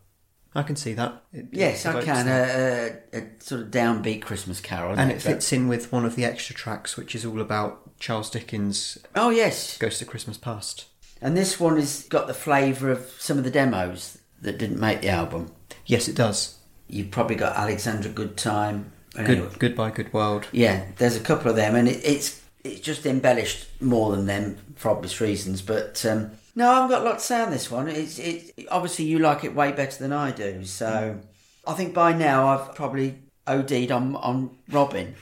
I can see that. It- Yes, it I can. A, a, a sort of downbeat Christmas carol. and it But- fits in with one of the extra tracks, which is all about Charles Dickens' Oh, yes. Ghost of Christmas Past. And this one has got the flavour of some of the demos that didn't make the album. Yes, it does. You've probably got Alexandra Goodtime. Good, Anyway, Goodbye, Good World. Yeah, there's a couple of them, and it, it's it's just embellished more than them for obvious reasons. But um, no, I've got a lot to say on this one. It's it obviously you like it way better than I do, so I think by now I've probably OD'd on on Robin.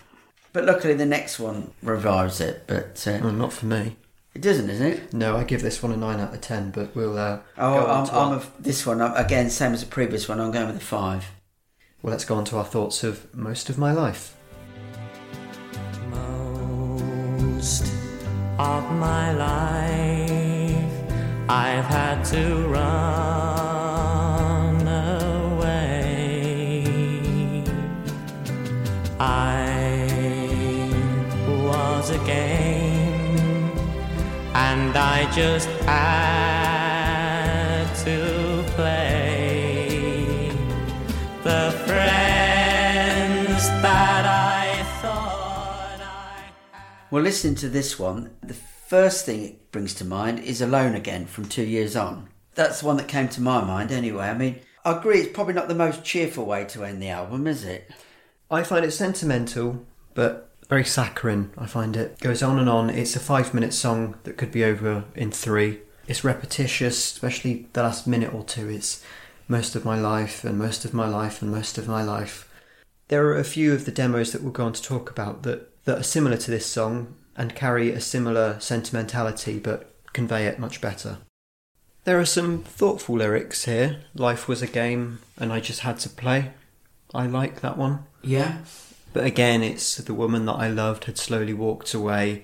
But luckily the next one revives it, but uh, Well, not for me. it doesn't, isn't it? No, I give this one a 9 out of 10, but we'll uh, Oh, go on I'm, I'm a, this one I'm, again, same as the previous one. I'm going with a five. Well, let's go on to our thoughts of most of my life. Most of my life, I've had to run away. I was a game, and I just had Well, listening to this one, the first thing it brings to mind is Alone Again from Two Years On. That's the one that came to my mind anyway. I mean, I agree, it's probably not the most cheerful way to end the album, is it? I find it sentimental, but very saccharine. I find it goes on and on. It's a five-minute song that could be over in three. It's repetitious, especially the last minute or two. It's most of my life and most of my life and most of my life. There are a few of the demos that we'll go on to talk about that, that are similar to this song and carry a similar sentimentality but convey it much better. There are some thoughtful lyrics here. Life was a game and I just had to play. I like that one. Yeah. But again, it's the woman that I loved had slowly walked away.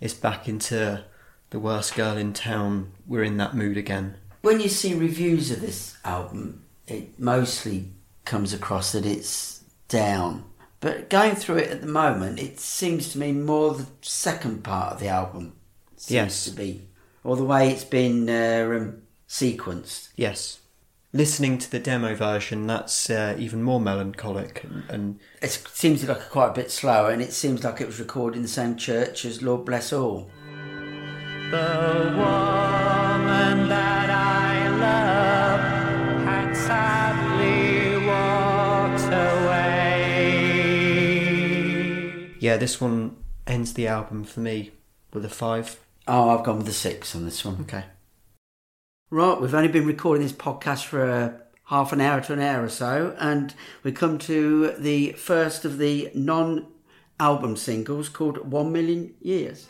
It's back into the worst girl in town. We're in that mood again. When you see reviews of this album, it mostly comes across that it's down. But going through it at the moment, it seems to me more the second part of the album seems Yes. to be, or the way it's been uh, um, sequenced. Yes. Listening to the demo version, that's uh, even more melancholic and, and It seems like quite a bit slower, and it seems like it was recorded in the same church as Lord Bless All. The woman that yeah, this one ends the album for me with a five. Oh, I've gone with the six on this one. Okay. Right, we've only been recording this podcast for uh, half an hour to an hour or so, and we come to the first of the non album singles called One Million Years.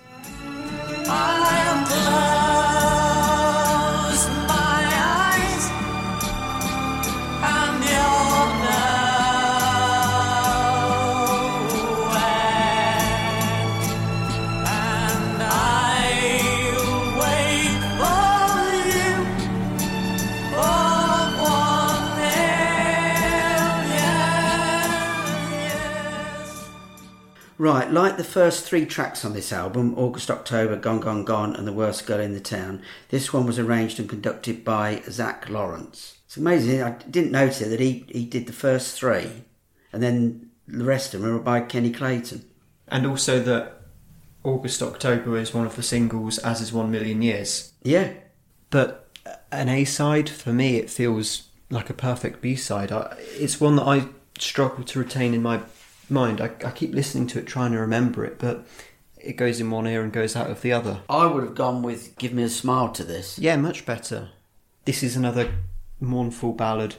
Right, like the first three tracks on this album August, October, Gone, Gone, Gone, and The Worst Girl in the Town this one was arranged and conducted by Zack Laurence. It's amazing, I didn't notice it, that he, he did the first three, and then the rest of them were by Kenny Clayton. And also that August October is one of the singles, as is One Million Years. Yeah, But an A side, for me, it feels like a perfect B side. It's one that I struggle to retain in my mind. I, I keep listening to it, trying to remember it, but it goes in one ear and goes out of the other. I would have gone with Give Me a Smile to this. Yeah, much better. This is another mournful ballad.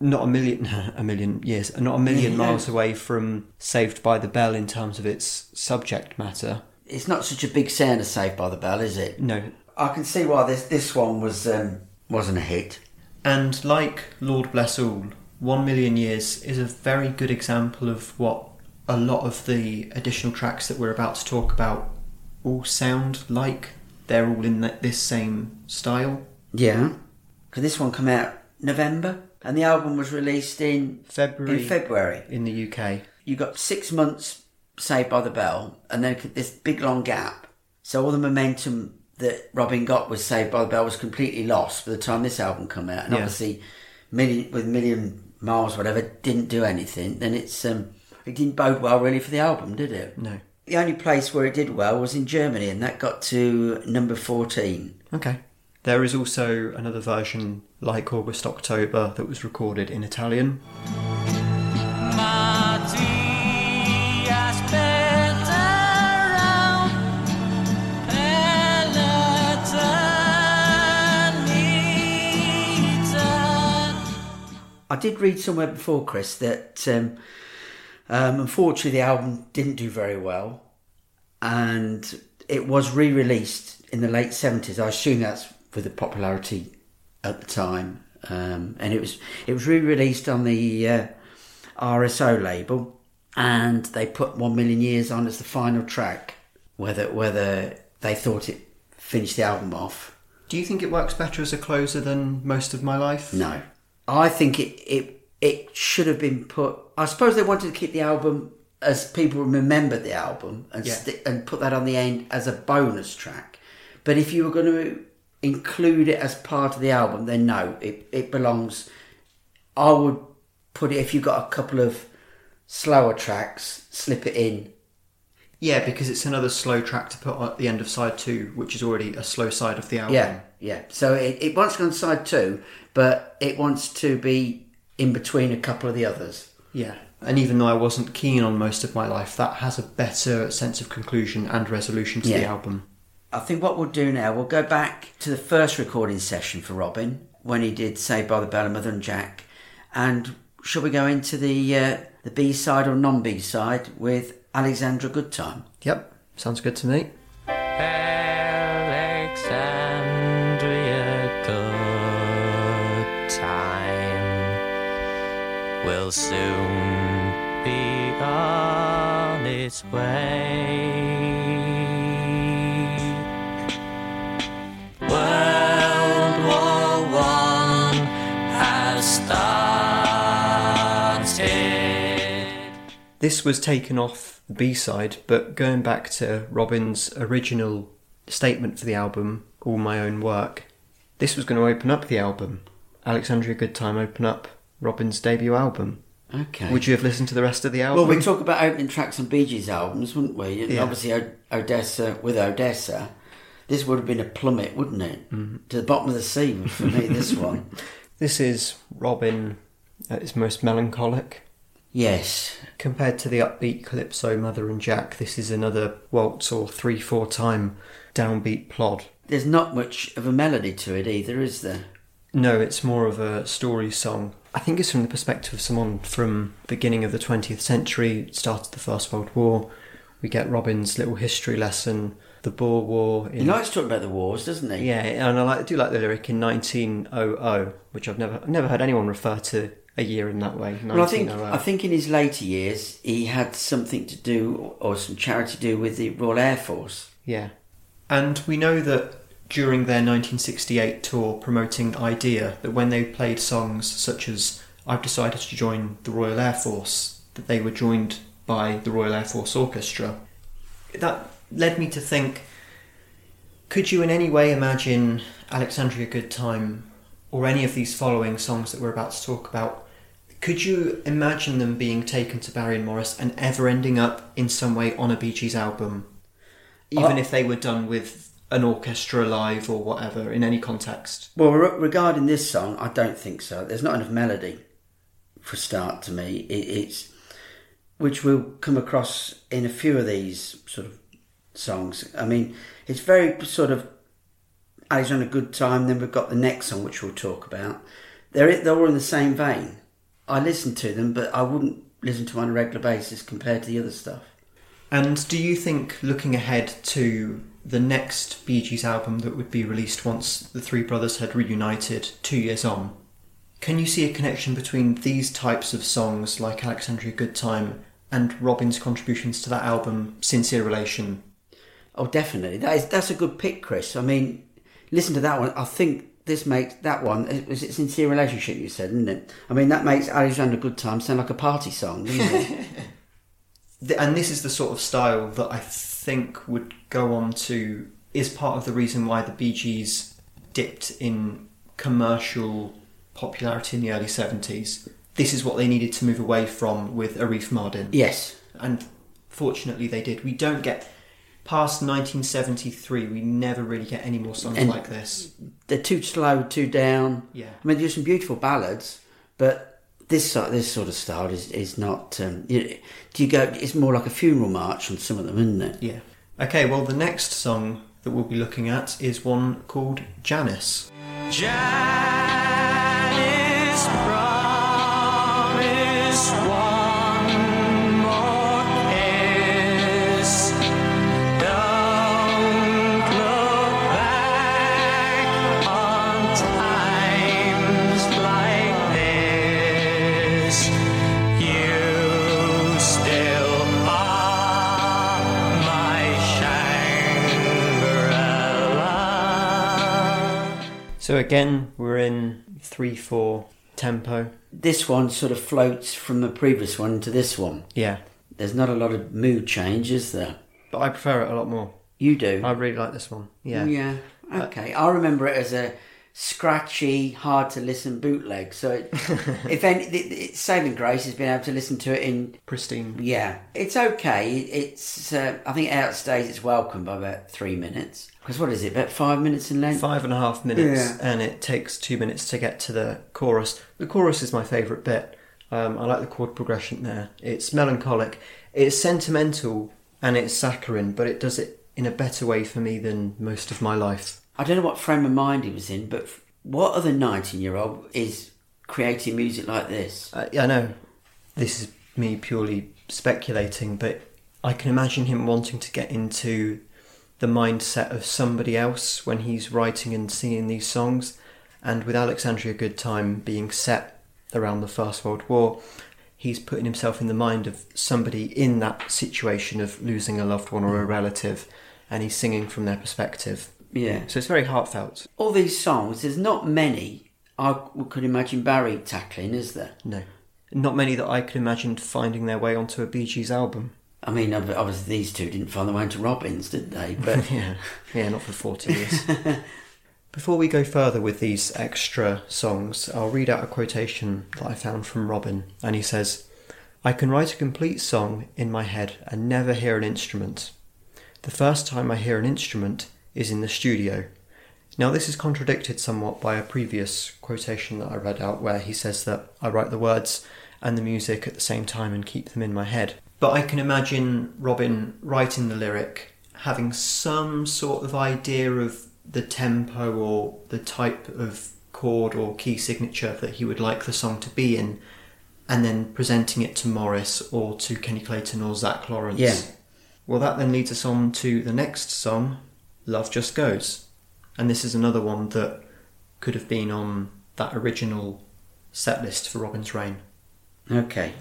Not a million, (laughs) a million years, not a million Yeah. miles away from Saved by the Bell in terms of its subject matter. It's not such a big sound as Saved by the Bell, is it? No, I can see why this this one was um, wasn't a hit. And like Lord Bless All, One Million Years is a very good example of what a lot of the additional tracks that we're about to talk about all sound like. They're all in this same style. Yeah, because this one came out November, and the album was released in February in February. in the UK. You got six months Saved by the Bell, and then this big long gap. So all the momentum that Robin got was Saved by the Bell was completely lost by the time this album came out, and Yeah. obviously, million with Million Miles, whatever, didn't do anything. Then it's um, it didn't bode well really for the album, did it? No. The only place where it did well was in Germany, and that got to number fourteen. Okay. There is also another version like August October that was recorded in Italian. I did read somewhere before, Chris, that um, um, unfortunately the album didn't do very well, and it was re-released in the late seventies. I assume that's for the popularity at the time, um, and it was it was re-released on the uh, RSO label, and they put One Million Years on as the final track. Whether whether they thought it finished the album off, Do you think it works better as a closer than most of my life? no, I think it it it should have been put. I suppose they wanted to keep the album as people remembered the album and Yeah. sti- and put that on the end as a bonus track. But if you were going to include it as part of the album, then no, it, it belongs. I would put it if you've got a couple of slower tracks, slip it in. Yeah, because it's another slow track to put at the end of side two, which is already a slow side of the album. Yeah, yeah. So it, it wants to go on side two, but it wants to be in between a couple of the others. Yeah. And even though I wasn't keen on most of my life, that has a better sense of conclusion and resolution to the Yeah. album. I think what we'll do now, we'll go back to the first recording session for Robin when he did Saved by the Bell and Mother and Jack, and shall we go into the uh, the B side or non B side with Alexandra Goodtime? Yep, sounds good to me. Alexandria, soon be on its way. World War One has started. This was taken off the B side, but going back to Robin's original statement for the album, All My Own Work, this was going to open up the album. Alexandria Goodtime open up Robin's debut album. Okay. Would you have listened to the rest of the album? well, we talk about opening tracks on Bee Gees albums, wouldn't we? And Yeah. Obviously, O- Odessa with Odessa. This would have been a plummet, wouldn't it? Mm-hmm. To the bottom of the sea for me. This (laughs) one, This is Robin at his most melancholic. yes. Compared to the upbeat Calypso, Mother and Jack, this is another waltz or three, four time downbeat plod. There's not much of a melody to it either, is there? No, it's more of a story song. I think it's from the perspective of someone from the beginning of the 20th century, start of the First World War. We get Robin's little history lesson, the Boer War. He likes talking about the wars, doesn't he? yeah, and I like, I do like the lyric in 1900, which I've never I've never heard anyone refer to a year in that way. Well, I think I oh think in his later years he had something to do or some charity to do with the Royal Air Force. Yeah. And we know that during their 1968 tour promoting Idea, that when they played songs such as I've decided to join the Royal Air Force, that they were joined by the Royal Air Force Orchestra. That led me to think could you in any way imagine Alexandria Good Time or any of these following songs that we're about to talk about? Could you imagine them being taken to Barry and Morris and ever ending up in some way on a Bee Gees album? even Uh, if they were done with an orchestra live or whatever in any context. Well, re- regarding this song, I don't think so. There's not enough melody for start to me. It, it's which we'll come across in a few of these sort of songs. I mean, it's very sort of Alexander Good Time. Then we've got the next song, which we'll talk about. They're they're all in the same vein. I listen to them, but I wouldn't listen to them on a regular basis compared to the other stuff. And do you think, looking ahead to the next Bee Gees album that would be released once the three brothers had reunited two years on, can you see a connection between these types of songs like Alexandria Goodtime and Robin's contributions to that album, Sincere Relation? Oh, definitely. That is that's a good pick, Chris. I mean, listen to that one. I think this makes that one. Was it sincere relationship? You said, isn't it? I mean, that makes Alexander Goodtime sound like a party song, doesn't it? (laughs) And this is the sort of style that I think would go on to is part of the reason why the Bee Gees dipped in commercial popularity in the early 70s. This is what they needed to move away from with Arif Mardin. yes. And fortunately they did. We don't get past 1973, we never really get any more songs And- like this. They're too slow, too down. Yeah. I mean, there's some beautiful ballads, but this sort this sort of style is is not. Um, you, do you go? It's more like a funeral march on some of them, isn't it? Yeah. Okay, well, the next song that we'll be looking at is one called Janice. Janice So again, we're in 3 4 tempo. This one sort of floats from the previous one to this one. Yeah. There's not a lot of mood change, is there? But I prefer it a lot more. You do. I really like this one. Yeah. Yeah. Uh, okay, I remember it as a scratchy, hard to listen bootleg. So, it, (laughs) if any, it, it, saving grace has been able to listen to it in. Pristine. Yeah, it's okay. It's uh, I think it outstays its welcome by about three minutes. Because what is it? About five minutes in length. Five and a half minutes, Yeah. and it takes two minutes to get to the chorus. The chorus is my favourite bit. Um, I like the chord progression there. It's melancholic, it's sentimental, and it's saccharine, but it does it in a better way for me than most of my life. I don't know what frame of mind he was in, but what other nineteen-year-old is creating music like this? Uh, I know this is me purely speculating, but I can imagine him wanting to get into the mindset of somebody else when he's writing and singing these songs. And with Alexandria Goodtime being set around the First World War, he's putting himself in the mind of somebody in that situation of losing a loved one or a relative, and he's singing from their perspective. Yeah. So it's very heartfelt. All these songs, there's not many I could imagine Barry tackling, is there? No. Not many that I could imagine finding their way onto a Bee Gees album. I mean, obviously these two didn't find their way into Robin's, did they? (laughs) But Yeah, yeah, not for 40 years. (laughs) Before we go further with these extra songs, I'll read out a quotation that I found from Robin, and he says, I can write a complete song in my head and never hear an instrument. The first time I hear an instrument is in the studio. Now, this is contradicted somewhat by a previous quotation that I read out where he says that I write the words and the music at the same time and keep them in my head. But I can imagine Robin writing the lyric, having some sort of idea of the tempo or the type of chord or key signature that he would like the song to be in, and then presenting it to Morris or to Kenny Clayton or Zack Laurence. Yeah. Well, that then leads us on to the next song, Love Just Goes. And this is another one that could have been on that original set list for Robin's Reign. okay.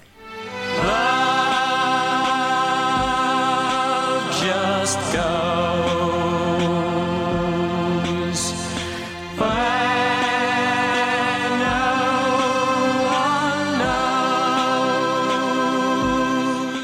Love just goes where no one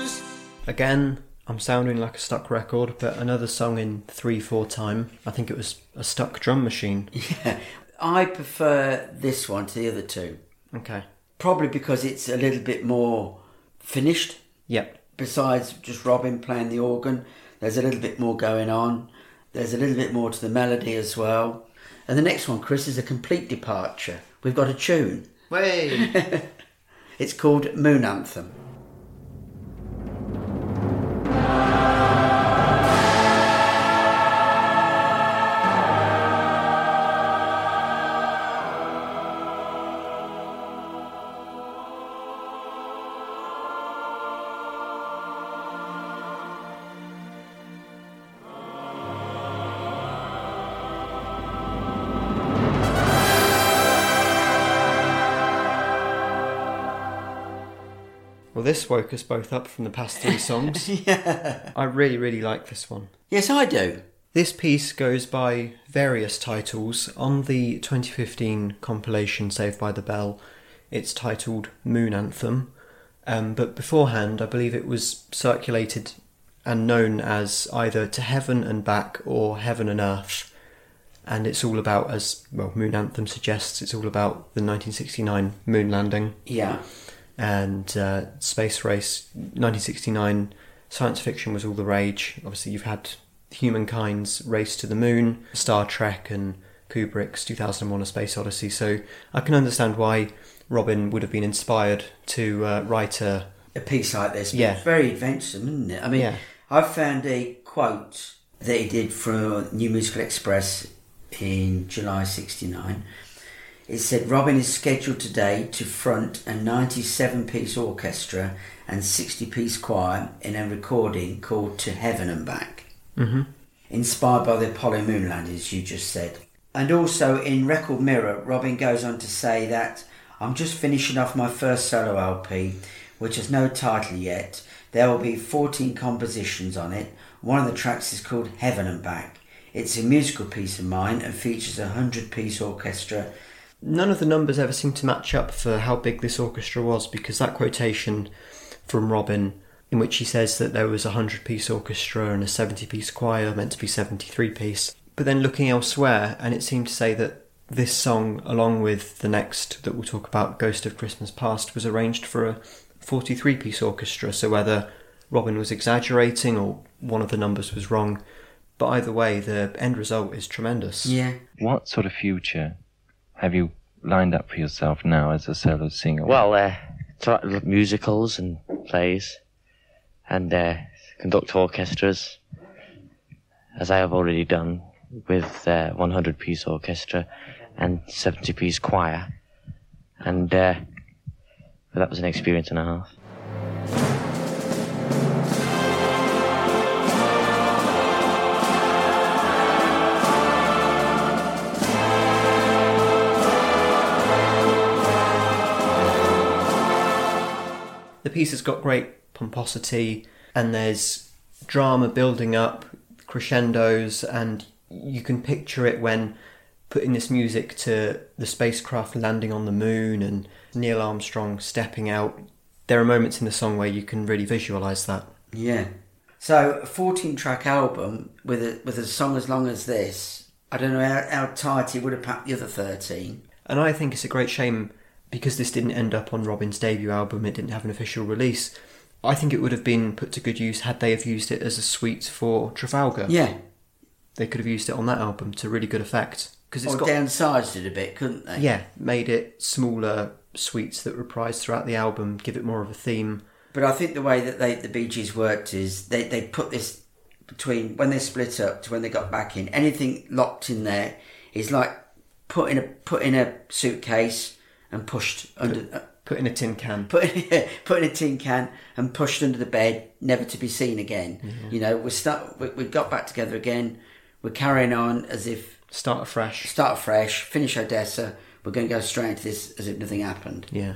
knows. Again, I'm sounding like a stuck record, but another song in 3 4 time. I think it was a stuck drum machine. (laughs) Yeah. I prefer this one to the other two. Okay. Probably because it's a little bit more finished. Yep. Besides just Robin playing the organ, there's a little bit more going on. There's a little bit more to the melody as well. And the next one, Chris, is a complete departure. We've got a tune. Way! (laughs) It's called Moon Anthem. This woke us both up from the past three (laughs) songs. yeah. I really, really like this one. Yes, I do. This piece goes by various titles. On the 2015 compilation Saved by the Bell, it's titled Moon Anthem. Um, but beforehand, I believe it was circulated and known as either To Heaven and Back or Heaven and Earth. And it's all about, as well, Moon Anthem suggests, it's all about the 1969 moon landing Yeah. And uh, space race 1969 science fiction was all the rage obviously you've had humankind's race to the moon star trek and kubrick's 2001 a space odyssey so i can understand why robin would have been inspired to uh, write a A piece like this. Yeah. Very adventuresome, isn't it? I mean, Yeah. I found a quote that he did for New Musical Express in July 69. It said, Robin is scheduled today to front a 97 piece orchestra and 60 piece choir in a recording called To Heaven and Back. Mhm. Inspired by the Apollo moon landings, you just said. And also in Record Mirror, Robin goes on to say that I'm just finishing off my first solo LP, which has no title yet. There will be 14 compositions on it. One of the tracks is called Heaven and Back. It's a musical piece of mine and features a 100 piece orchestra none of the numbers ever seem to match up for how big this orchestra was because that quotation from Robin, in which he says that there was a 100 piece orchestra and a 70 piece choir meant to be 73 piece, But then looking elsewhere, and it seemed to say that this song, along with the next that we'll talk about, Ghost of Christmas Past, was arranged for a 43 piece orchestra. So whether Robin was exaggerating or one of the numbers was wrong, but either way, the end result is tremendous. Yeah. What sort of future have you lined up for yourself now as a solo singer? Well, uh, musicals and plays, and uh, conduct orchestras, as I have already done with uh, 100 piece orchestra and 70 piece choir, and uh, that was an experience and a half. The piece has got great pomposity, and there's drama building up, crescendos, and you can picture it when putting this music to the spacecraft landing on the moon and Neil Armstrong stepping out. There are moments in the song where you can really visualize that. Yeah. So a 14 track album with a with a song as long as this, I don't know how, how tight it would have packed the other 13. And I think it's a great shame because this didn't end up on Robin's debut album, it didn't have an official release. I think it would have been put to good use had they have used it as a suite for Trafalgar. Yeah. They could have used it on that album to really good effect because it's Or got downsized it a bit, couldn't they? yeah made it smaller suites that reprise throughout the album, give it more of a theme. But I think the way that they the Bee Gees worked is they, they put this between when they split up to when they got back in. Anything locked in there is like put in a put in a suitcase and pushed under uh, Put in a tin can. put in, (laughs) put in a tin can and pushed under the bed, never to be seen again. You know, we start we, we got back together again. We're carrying on as if Start afresh. start afresh. finish Odessa. We're going to go straight into this as if nothing happened. Yeah.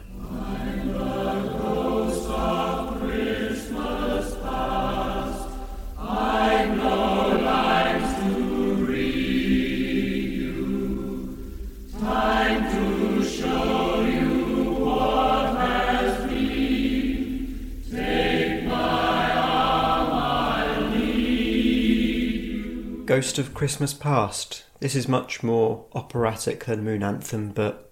Ghost of Christmas Past. This is much more operatic than Moon Anthem, but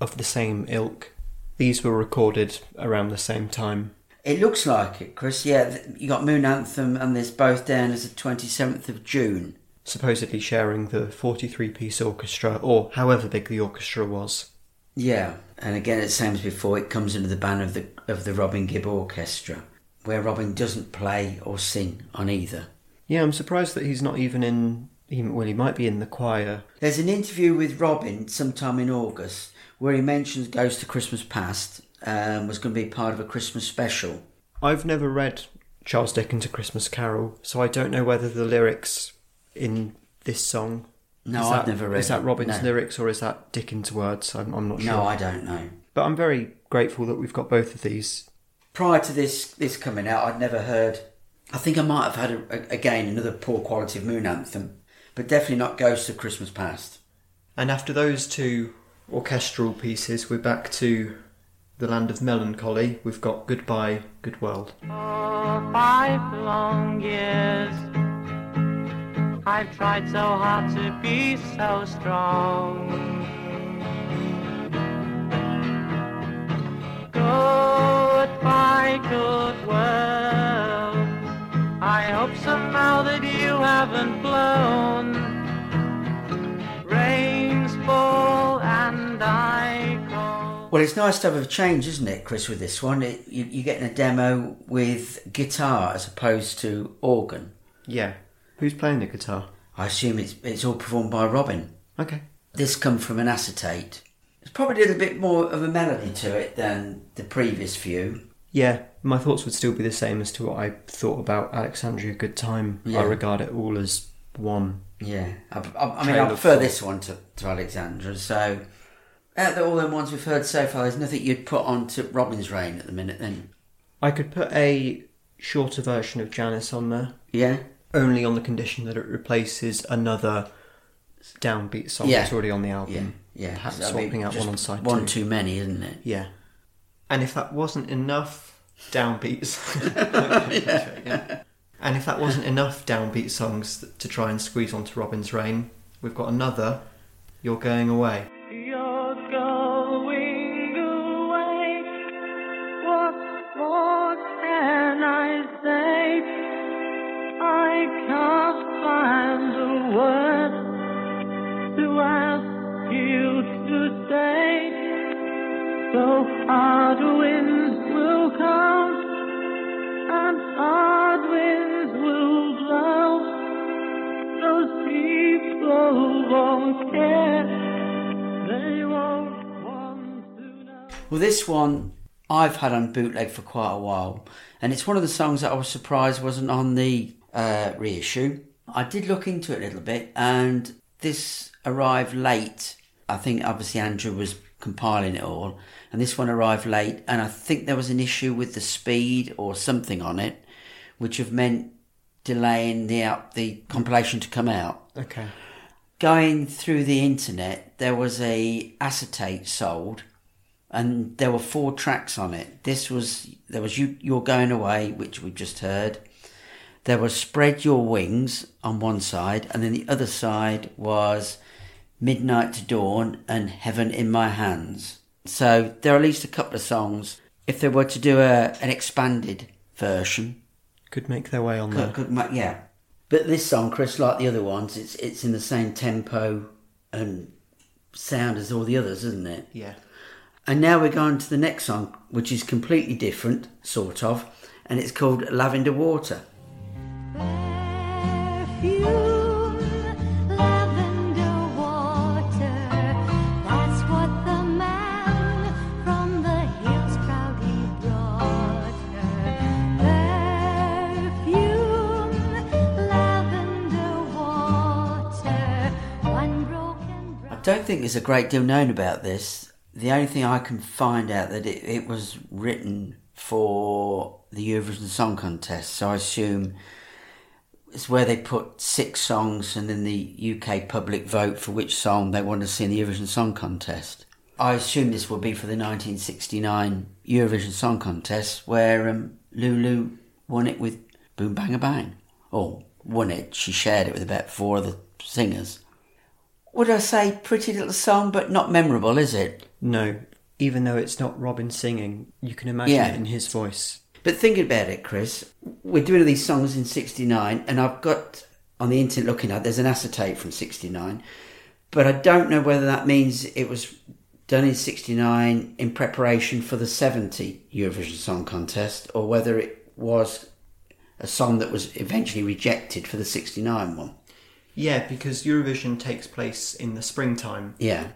of the same ilk. These were recorded around the same time. It looks like it, Chris. Yeah, you got Moon Anthem, and this both down as the twenty seventh of June. supposedly sharing the 43 piece orchestra, or however big the orchestra was. Yeah, and again, it's same as before. It comes under the ban of the of the Robin Gibb Orchestra, where Robin doesn't play or sing on either. Yeah, I'm surprised that he's not even in. Well, he might be in the choir. There's an interview with Robin sometime in August where he mentions Ghost to Christmas Past um, was going to be part of a Christmas special. I've never read Charles Dickens' A Christmas Carol, so I don't know whether the lyrics in this song. No, is I've that- never read Is that Robin's no. lyrics or is that Dickens' words? I'm, I'm not sure. No, I don't know. But I'm very grateful that we've got both of these. Prior to this this coming out, I'd never heard. I think I might have had a, a- again another poor quality of Moon Anthem, but definitely not Ghosts of Christmas Past. And after those two orchestral pieces, we're back to the land of melancholy. We've got Goodbye, Good World. For five long years, I've tried so hard to be so strong. Goodbye, good world. Haven't blown. Rains fall and I call. Well, it's nice to have a change, isn't it, Chris? With this one, it, you, you're getting a demo with guitar as opposed to organ. Yeah. Who's playing the guitar? I assume it's it's all performed by Robin. Okay. This comes from an acetate. It's probably a little bit more of a melody to it than the previous few. Yeah, my thoughts would still be the same as to what I thought about Alexandria Good Time. Yeah. I regard it all as one. Yeah, I, I, I mean, I prefer this one to, to Alexandria. So, out of all the ones we've heard so far, there's nothing you'd put on to Robin's Reign at the minute. Then, I could put a shorter version of Janice on there, yeah, only on the condition that it replaces another downbeat song Yeah. that's already on the album. yeah, yeah. Perhaps I mean, swapping out just one on side one two. too many, isn't it? Yeah. And if that wasn't enough downbeats, (laughs) And if that wasn't enough downbeat songs to try and squeeze onto Robin's Reign, we've got another, You're Going Away. Well, this one I've had on bootleg for quite a while, and it's one of the songs that I was surprised wasn't on the uh, reissue. I did look into it a little bit, and this arrived late. I think obviously Andrew was compiling it all, and this one arrived late, and I think there was an issue with the speed or something on it, which have meant delaying the out the compilation to come out Okay. going through the internet, there was a acetate sold, and there were four tracks on it. This was there was you you're going away, which we just heard. There was spread your wings on one side, and then the other side was midnight to dawn and heaven in my hands. So there are at least a couple of songs. If they were to do a an expanded version, Could make their way on Could, there. could yeah. But this song, Chris, like the other ones, it's it's in the same tempo and sound as all the others, isn't it? Yeah. And now we're going to the next song, which is completely different, sort of, and it's called Lavender Water. Perfume, lavender water. That's what the man from the hills proudly brought her. Perfume, lavender water. One broken I don't think there's a great deal known about this. The only thing I can find out that it, it was written for the Eurovision Song Contest, so I assume it's where they put six songs and then the UK public vote for which song they want to see in the Eurovision Song Contest. I assume this will be for the 1969 Eurovision Song Contest where um, Lulu won it with Boom Bang a Bang. Or won it, she shared it with about four other singers. Would I say pretty little song, but not memorable, is it? No, even though it's not Robin singing, you can imagine Yeah. it in his voice. But thinking about it, Chris, we're doing these songs in '69, and I've got on the internet looking at there's an acetate from '69, but I don't know whether that means it was done in '69 in preparation for the '70 Eurovision Song Contest, or whether it was a song that was eventually rejected for the '69 one. Yeah, because Eurovision takes place in the springtime. Yeah.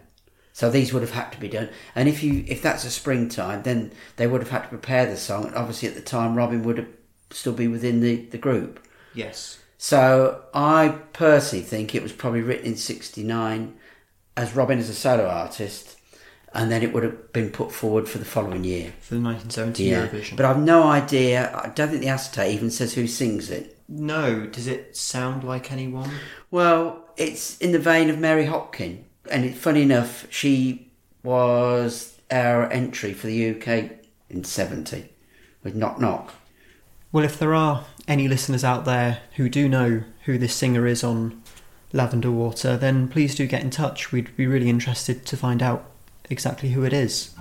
So these would have had to be done, and if you if that's a springtime, then they would have had to prepare the song. And obviously, at the time, Robin would have still be within the, the group. Yes. So I personally think it was probably written in '69 as Robin as a solo artist, and then it would have been put forward for the following year. For the 1970 Eurovision. But I've no idea. I don't think the acetate even says who sings it. no, does it sound like anyone? Well, it's in the vein of Mary Hopkin, and funny enough, she was our entry for the UK in '70 with Knock Knock. Well, if there are any listeners out there who do know who this singer is on Lavender Water, then please do get in touch. We'd be really interested to find out exactly who it is.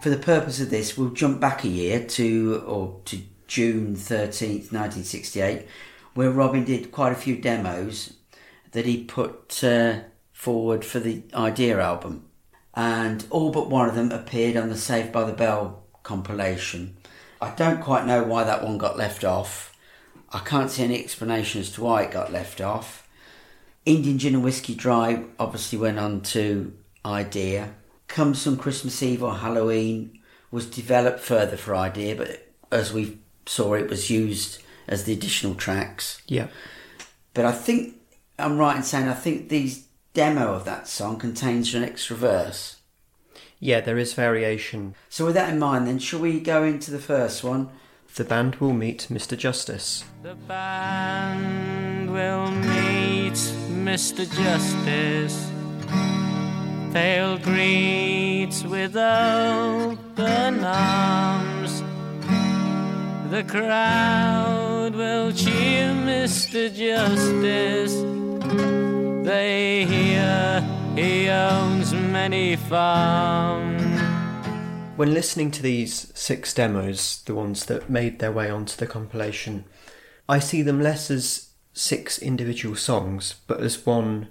For the purpose of this, we'll jump back a year to or to June thirteenth, nineteen sixty-eight, where Robin did quite a few demos that he put uh, forward for the Idea album, and all but one of them appeared on the Saved by the Bell compilation. I don't quite know why that one got left off. I can't see any explanation as to why it got left off. Indian Gin and Whiskey Dry obviously went on to Idea. Come Some Christmas Eve or Halloween was developed further for Idea, but as we saw, it was used as the additional tracks. Yeah. But I think I'm right in saying I think these demo of that song contains an extra verse. Yeah, there is variation. So with that in mind, then shall we go into the first one? The band will meet Mr. Justice. The band will meet Mr. Justice. They'll greet with open arms. The crowd will cheer Mr. Justice. They hear he owns many farms. When listening to these six demos, the ones that made their way onto the compilation, I see them less as six individual songs, but as one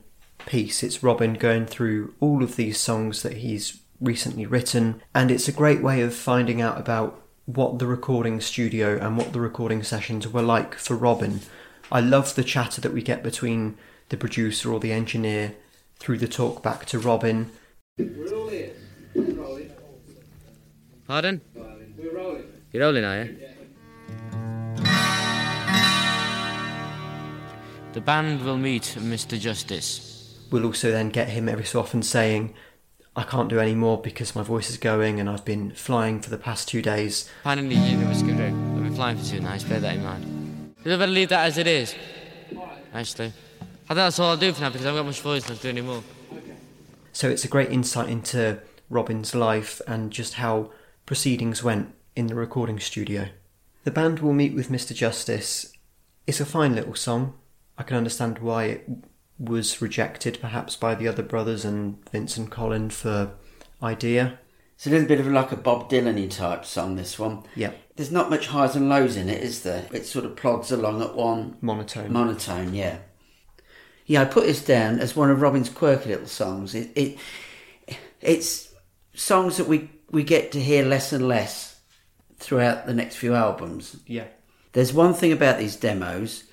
piece. It's Robin going through all of these songs that he's recently written, and it's a great way of finding out about what the recording studio and what the recording sessions were like for Robin. I love the chatter that we get between the producer or the engineer through the talk back to Robin. We're all here. Pardon? We're rolling. You're rolling, are you? The band will meet Mr. Justice. We'll also then get him every so often saying, I can't do any more because my voice is going and I've been flying for the past two days. Finally, you know what's good. I've been flying for two nights, bear that in mind. I better leave that as it is? Actually. I think that's all I'll do for now because I haven't got much voice left to do anymore. So it's a great insight into Robin's life and just how proceedings went in the recording studio. The band will meet with Mr. Justice. It's a fine little song. I can understand why it was rejected perhaps by the other brothers and Vince and Colin for idea. It's a little bit of like a Bob Dylan type song, this one. Yeah, There's not much highs and lows in it, is there? It sort of plods along at one monotone. monotone, yeah. Yeah, I put this down as one of Robin's quirky little songs. It, it it's songs that we we get to hear less and less throughout the next few albums. yeah. There's one thing about these demos: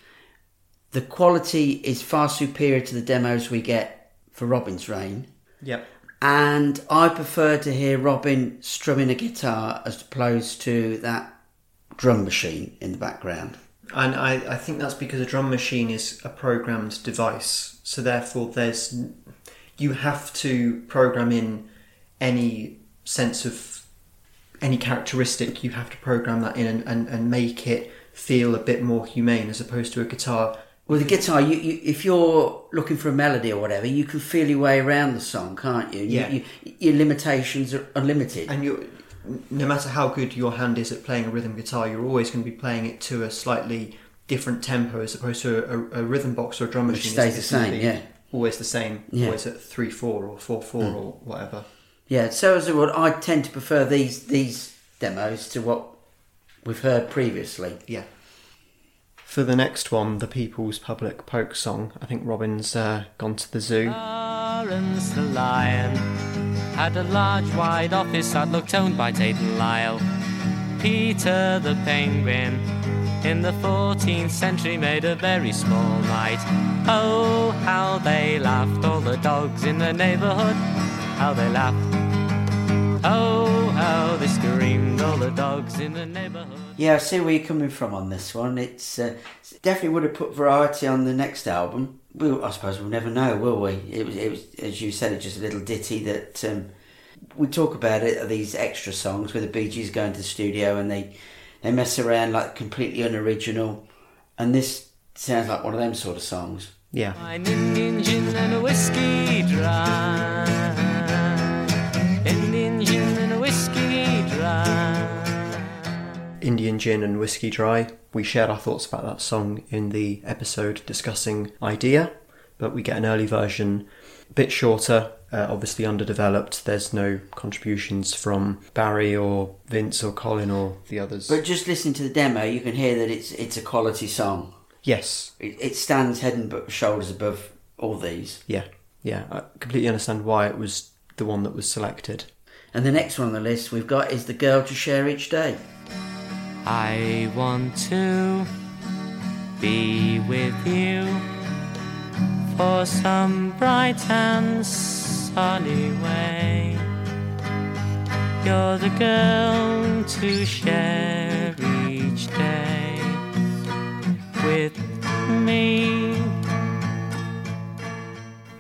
the quality is far superior to the demos we get for Robin's Reign. Yep. And I prefer to hear Robin strumming a guitar as opposed to that drum machine in the background. And I, I think that's because a drum machine is a programmed device. So therefore, there's you have to program in any sense of any characteristic. You have to program that in and, and, and make it feel a bit more humane as opposed to a guitar. With a guitar, you, you, if you're looking for a melody or whatever, you can feel your way around the song, can't you? Yeah. you- your limitations are unlimited. And you, no matter how good your hand is at playing a rhythm guitar, you're always going to be playing it to a slightly different tempo as opposed to a, a rhythm box or a drum Which machine. stays the same, yeah. Always the same. Yeah. Mm. Always at three four or four four or whatever. yeah, so as a rule, I tend to prefer these these demos to what we've heard previously. Yeah. For the next one, the People's Public Folk Song, I think Robin's uh, gone to the zoo. Lawrence the lion had a large wide office that looked owned by Tate and Lyle. Peter the penguin in the 14th century made a very small light. Oh, how they laughed, all the dogs in the neighborhood. How they laughed. Oh, how they screamed, all the dogs in the neighborhood. Yeah, I see where you're coming from on this one. It's uh, definitely would have put variety on the next album. We'll, I suppose we'll never know, will we? It was, it was, as you said, it's just a little ditty that um, we talk about it. Are these extra songs where the Bee Gees go into the studio and they they mess around like completely unoriginal, and this sounds like one of them sort of songs. Yeah. Indian Gin and Whiskey Dry. We shared our thoughts about that song in the episode discussing Idea, but we get an early version, a bit shorter, uh, obviously underdeveloped. There's no contributions from Barry or Vince or Colin or the others. But just listening to the demo, you can hear that it's it's a quality song. yes, It, it stands head and shoulders above all these. yeah, yeah. I completely understand why it was the one that was selected. And the next one on the list we've got is The Girl to Share Each Day. I want to be with you for some bright and sunny way. You're the girl to share each day with me.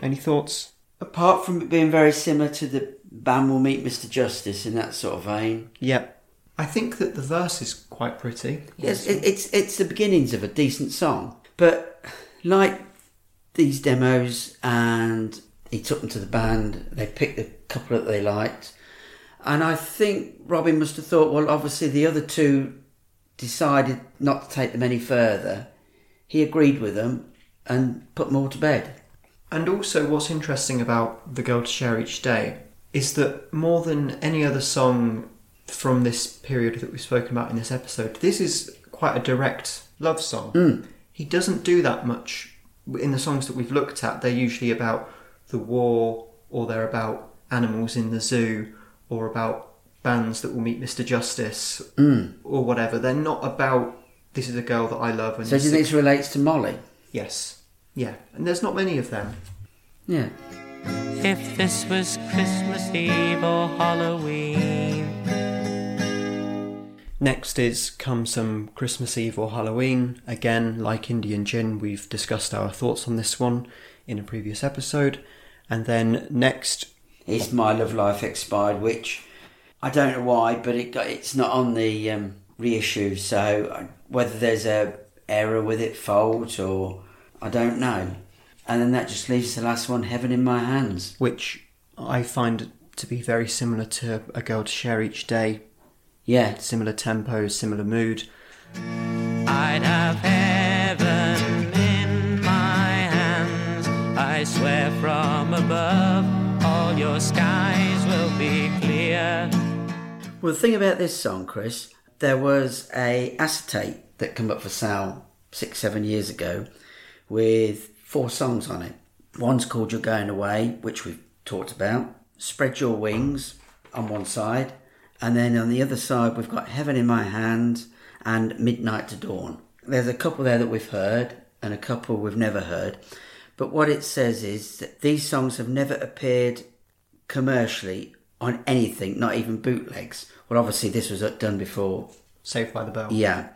Any thoughts? Apart from it being very similar to the band will meet Mr. Justice in that sort of vein. Yep. I think that the verse is quite pretty. Yes, it, it's it's the beginnings of a decent song, but like these demos, and he took them to the band. They picked a couple that they liked, and I think Robin must have thought, well, obviously the other two decided not to take them any further. He agreed with them and put them all to bed. And also, what's interesting about The Girl to Share Each Day is that more than any other song from this period that we've spoken about in this episode, this is quite a direct love song. Hmm. He doesn't do that much in the songs that we've looked at. They're usually about the war, or they're about animals in the zoo, or about bands that will meet Mr. Justice, hmm. or whatever. They're not about this is a girl that I love. And So do you think is- this relates to Molly? Yes. Yeah. And there's not many of them. Yeah. If this was Christmas Eve or Halloween, Next is Come Some Christmas Eve or Halloween. Again, like Indian Gin, we've discussed our thoughts on this one in a previous episode. And then next, is My Love Life Expired, which I don't know why, but it got, it's not on the um, reissue. So uh, whether there's a error with it, fault, or I don't know. And then that just leaves the last one, Heaven in My Hands. which I find to be very similar to A Girl to Share Each Day. Yeah, Similar tempo, similar mood. I'd have heaven in my hands. I swear from above, all your skies will be clear. Well, the thing about this song, Chris, there was a acetate that came up for sale six, seven years ago with four songs on it. One's called You're Going Away, which we've talked about. Spread Your Wings on one side. And then on the other side, we've got Heaven in My Hands and Midnight to Dawn. There's a couple there that we've heard and a couple we've never heard. But what it says is that these songs have never appeared commercially on anything, not even bootlegs. Well, obviously, this was done before. Saved by the Bell. Yeah.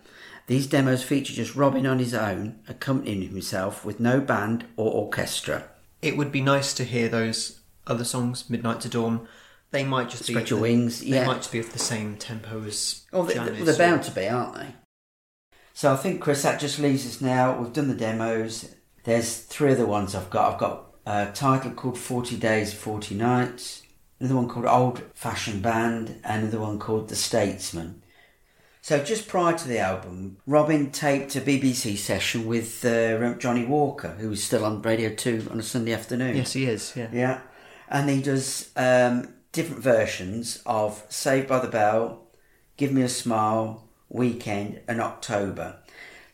These demos feature just Robin on his own, accompanying himself with no band or orchestra. It would be nice to hear those other songs, Midnight to Dawn. They might just be Spread of Your the- Wings, They yeah. might just be of the same tempo as Oh, they, Janice they're or- bound to be, aren't they? So I think, Chris, that just leaves us now. We've done the demos. There's three other ones I've got. I've got a title called 40 Days, 40 Nights, another one called Old Fashioned Band, and another one called The Statesman. So just prior to the album, Robin taped a BBC session with uh, Johnnie Walker, who is still on Radio 2 on a Sunday afternoon. Yes, he is. Yeah. Yeah. And he does um, different versions of Saved by the Bell, Give Me a Smile, Weekend, and October.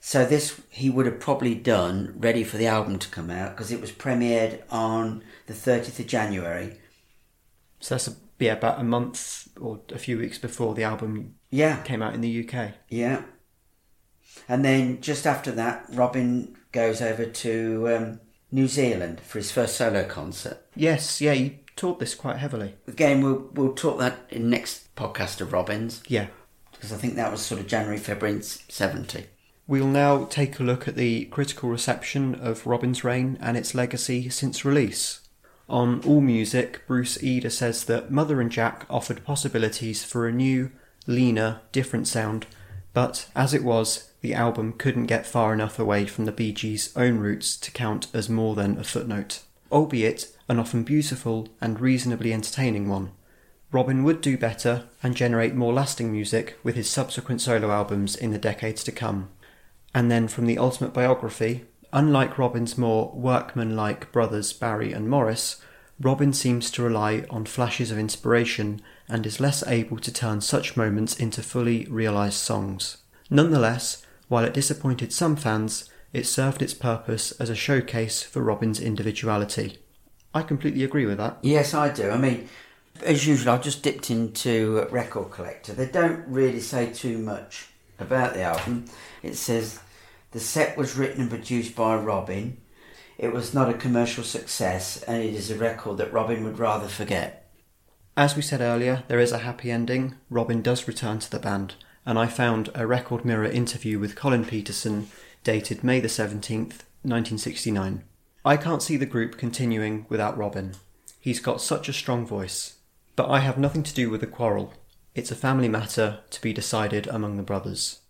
So this he would have probably done ready for the album to come out because it was premiered on the 30th of January. So that's a, yeah, about a month or a few weeks before the album Yeah. came out in the UK. Yeah. And then just after that, Robin goes over to um, New Zealand for his first solo concert. Yes, yeah, he taught this quite heavily. Again, we'll we'll talk that in next podcast of Robin's. Yeah. because I think that was sort of January, February 70. We'll now take a look at the critical reception of Robin's Reign and its legacy since release. On AllMusic, Bruce Eder says that Mother and Jack offered possibilities for a new, leaner, different sound, but as it was, the album couldn't get far enough away from the Bee Gees' own roots to count as more than a footnote, albeit an often beautiful and reasonably entertaining one. Robin would do better and generate more lasting music with his subsequent solo albums in the decades to come. And then from the Ultimate Biography, unlike Robin's more workman-like brothers Barry and Morris, Robin seems to rely on flashes of inspiration and is less able to turn such moments into fully realised songs. Nonetheless, while it disappointed some fans, it served its purpose as a showcase for Robin's individuality. I completely agree with that. Yes, I do. I mean, as usual, I've just dipped into Record Collector. They don't really say too much about the album. It says the set was written and produced by Robin. It was not a commercial success, and it is a record that Robin would rather forget. As we said earlier, there is a happy ending. Robin does return to the band, and I found a Record Mirror interview with Colin Petersen dated May the 17th, 1969. I can't see the group continuing without Robin. He's got such a strong voice. But I have nothing to do with the quarrel. It's a family matter to be decided among the brothers.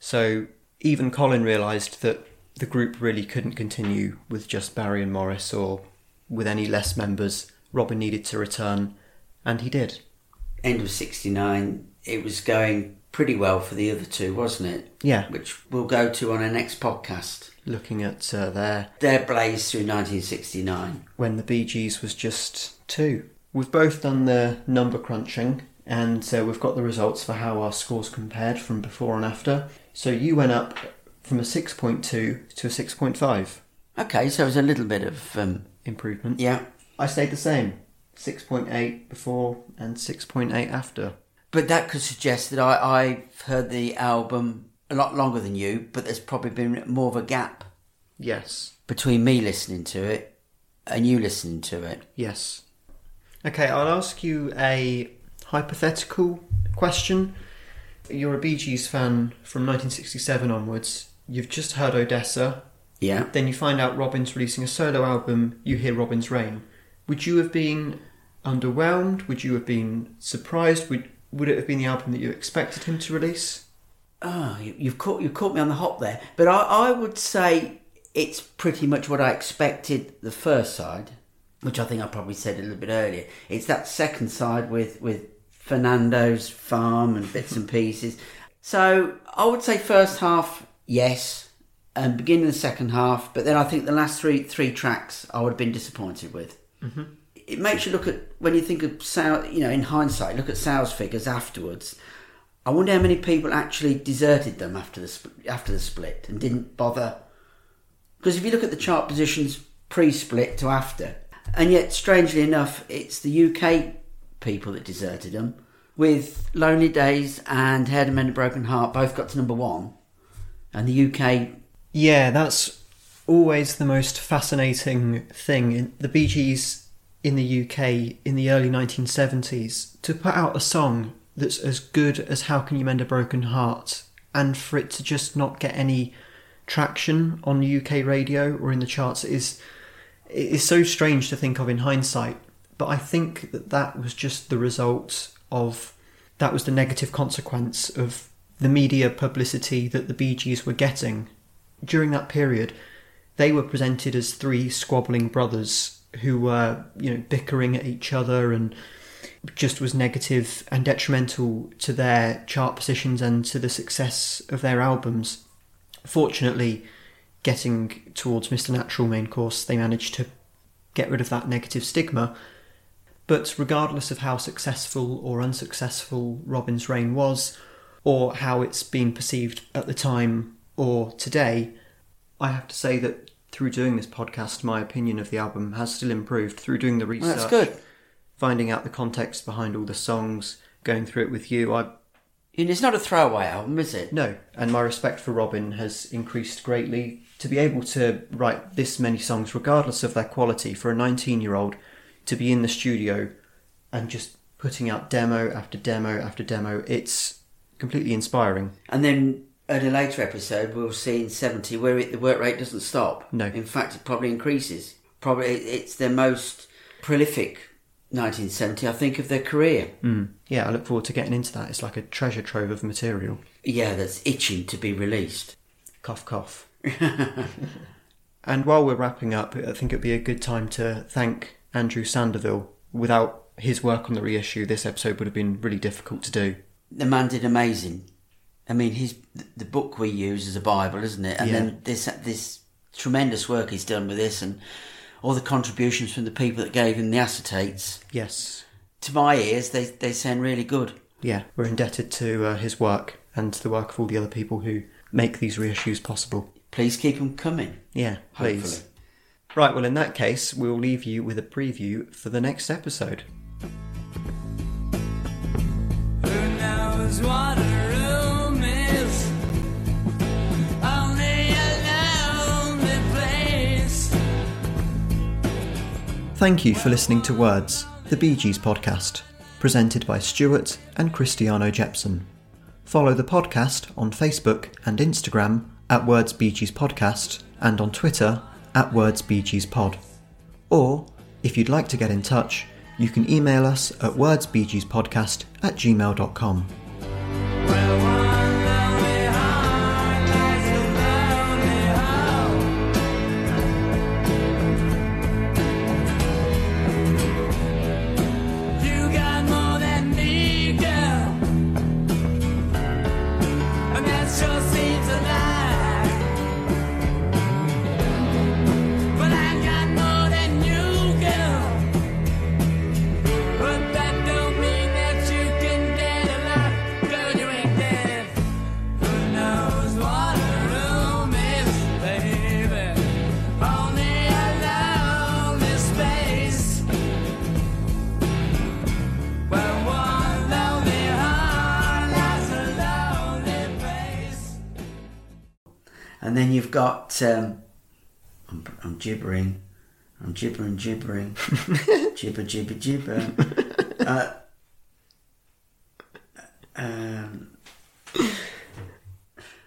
So even Colin realised that the group really couldn't continue with just Barry and Morris or with any less members. Robin needed to return, and he did. End of 69, it was going pretty well for the other two, wasn't it? Yeah. Which we'll go to on our next podcast. Looking at uh, their Their blaze through 1969. when the Bee Gees was just two. We've both done the number crunching, and uh, we've got the results for how our scores compared from before and after. So you went up from a 6.2 to a 6.5 Okay, so it was a little bit of, um, improvement. yeah. I stayed the same 6.8 before and 6.8 after. But that could suggest that I, I've heard the album a lot longer than you, but there's probably been more of a gap Yes. between me listening to it and you listening to it. Yes. Okay, I'll ask you a hypothetical question. You're a Bee Gees fan from 1967 onwards. You've just heard Odessa. Yeah. Then you find out Robin's releasing a solo album. You hear Robin's Reign. Would you have been underwhelmed? Would you have been surprised? Would Would it have been the album that you expected him to release? Oh, you- you've caught you caught me on the hop there. But I, I would say it's pretty much what I expected the first side, which I think I probably said a little bit earlier. It's that second side with with Fernando's farm and bits and (laughs) pieces. So I would say first half, yes, and beginning the second half. But then I think the last three three tracks I would have been disappointed with. Mm-hmm. It makes you look at when you think of sales. You know, in hindsight, look at sales figures afterwards. I wonder how many people actually deserted them after the after the split and didn't bother. Because if you look at the chart positions pre-split to after, and yet strangely enough, it's the UK people that deserted them. With Lonely Days and to Mend a Broken Heart both got to number one, and the UK Yeah, that's always the most fascinating thing. In the Gees in the UK in the early 1970s to put out a song that's as good as How Can You Mend a Broken Heart and for it to just not get any traction on UK radio or in the charts is it is so strange to think of in hindsight. But I think that that was just the result of that was the negative consequence of the media publicity that the Bee Gees were getting during that period, they were presented as three squabbling brothers who were, you know, bickering at each other and just was negative and detrimental to their chart positions and to the success of their albums. Fortunately, getting towards Mr. Natural main course, they managed to get rid of that negative stigma. But regardless of how successful or unsuccessful Robin's Reign was, or how it's been perceived at the time or today, I have to say that through doing this podcast, my opinion of the album has still improved through doing the research, that's good. finding out the context behind all the songs, going through it with you. I And it's not a throwaway album, is it? no, and my respect for Robin has increased greatly. To be able to write this many songs, regardless of their quality, for a 19 year old to be in the studio and just putting out demo after demo after demo, it's completely inspiring. And then at a later episode, we'll see in 70 where it, the work rate doesn't stop. No. In fact, it probably increases. Probably it's their most prolific 1970, I think, of their career. Mm. Yeah, I look forward to getting into that. It's like a treasure trove of material. Yeah, that's itching to be released. Cough, cough. (laughs) (laughs) and while we're wrapping up, I think it'd be a good time to thank Andrew Sandoval. Without his work on the reissue, this episode would have been really difficult to do. The man did amazing. I mean, his the book we use is a Bible, isn't it? And Yeah. then this this tremendous work he's done with this, and all the contributions from the people that gave him the acetates. Yes. To my ears, they they sound really good. Yeah, we're indebted to uh, his work and to the work of all the other people who make these reissues possible. Please keep them coming. Yeah, please. Hopefully. Right, well, in that case, we'll leave you with a preview for the next episode. Thank you for listening to Words, the Bee Gees podcast, presented by Stuart and Cristiano Jepson. Follow the podcast on Facebook and Instagram at Words Bee Gees Podcast and on Twitter at Words Bee Gees Pod. Or, if you'd like to get in touch, you can email us at wordsbgspodcast at gmail.com. gibbering, gibbering, gibber, gibber, gibber. Uh,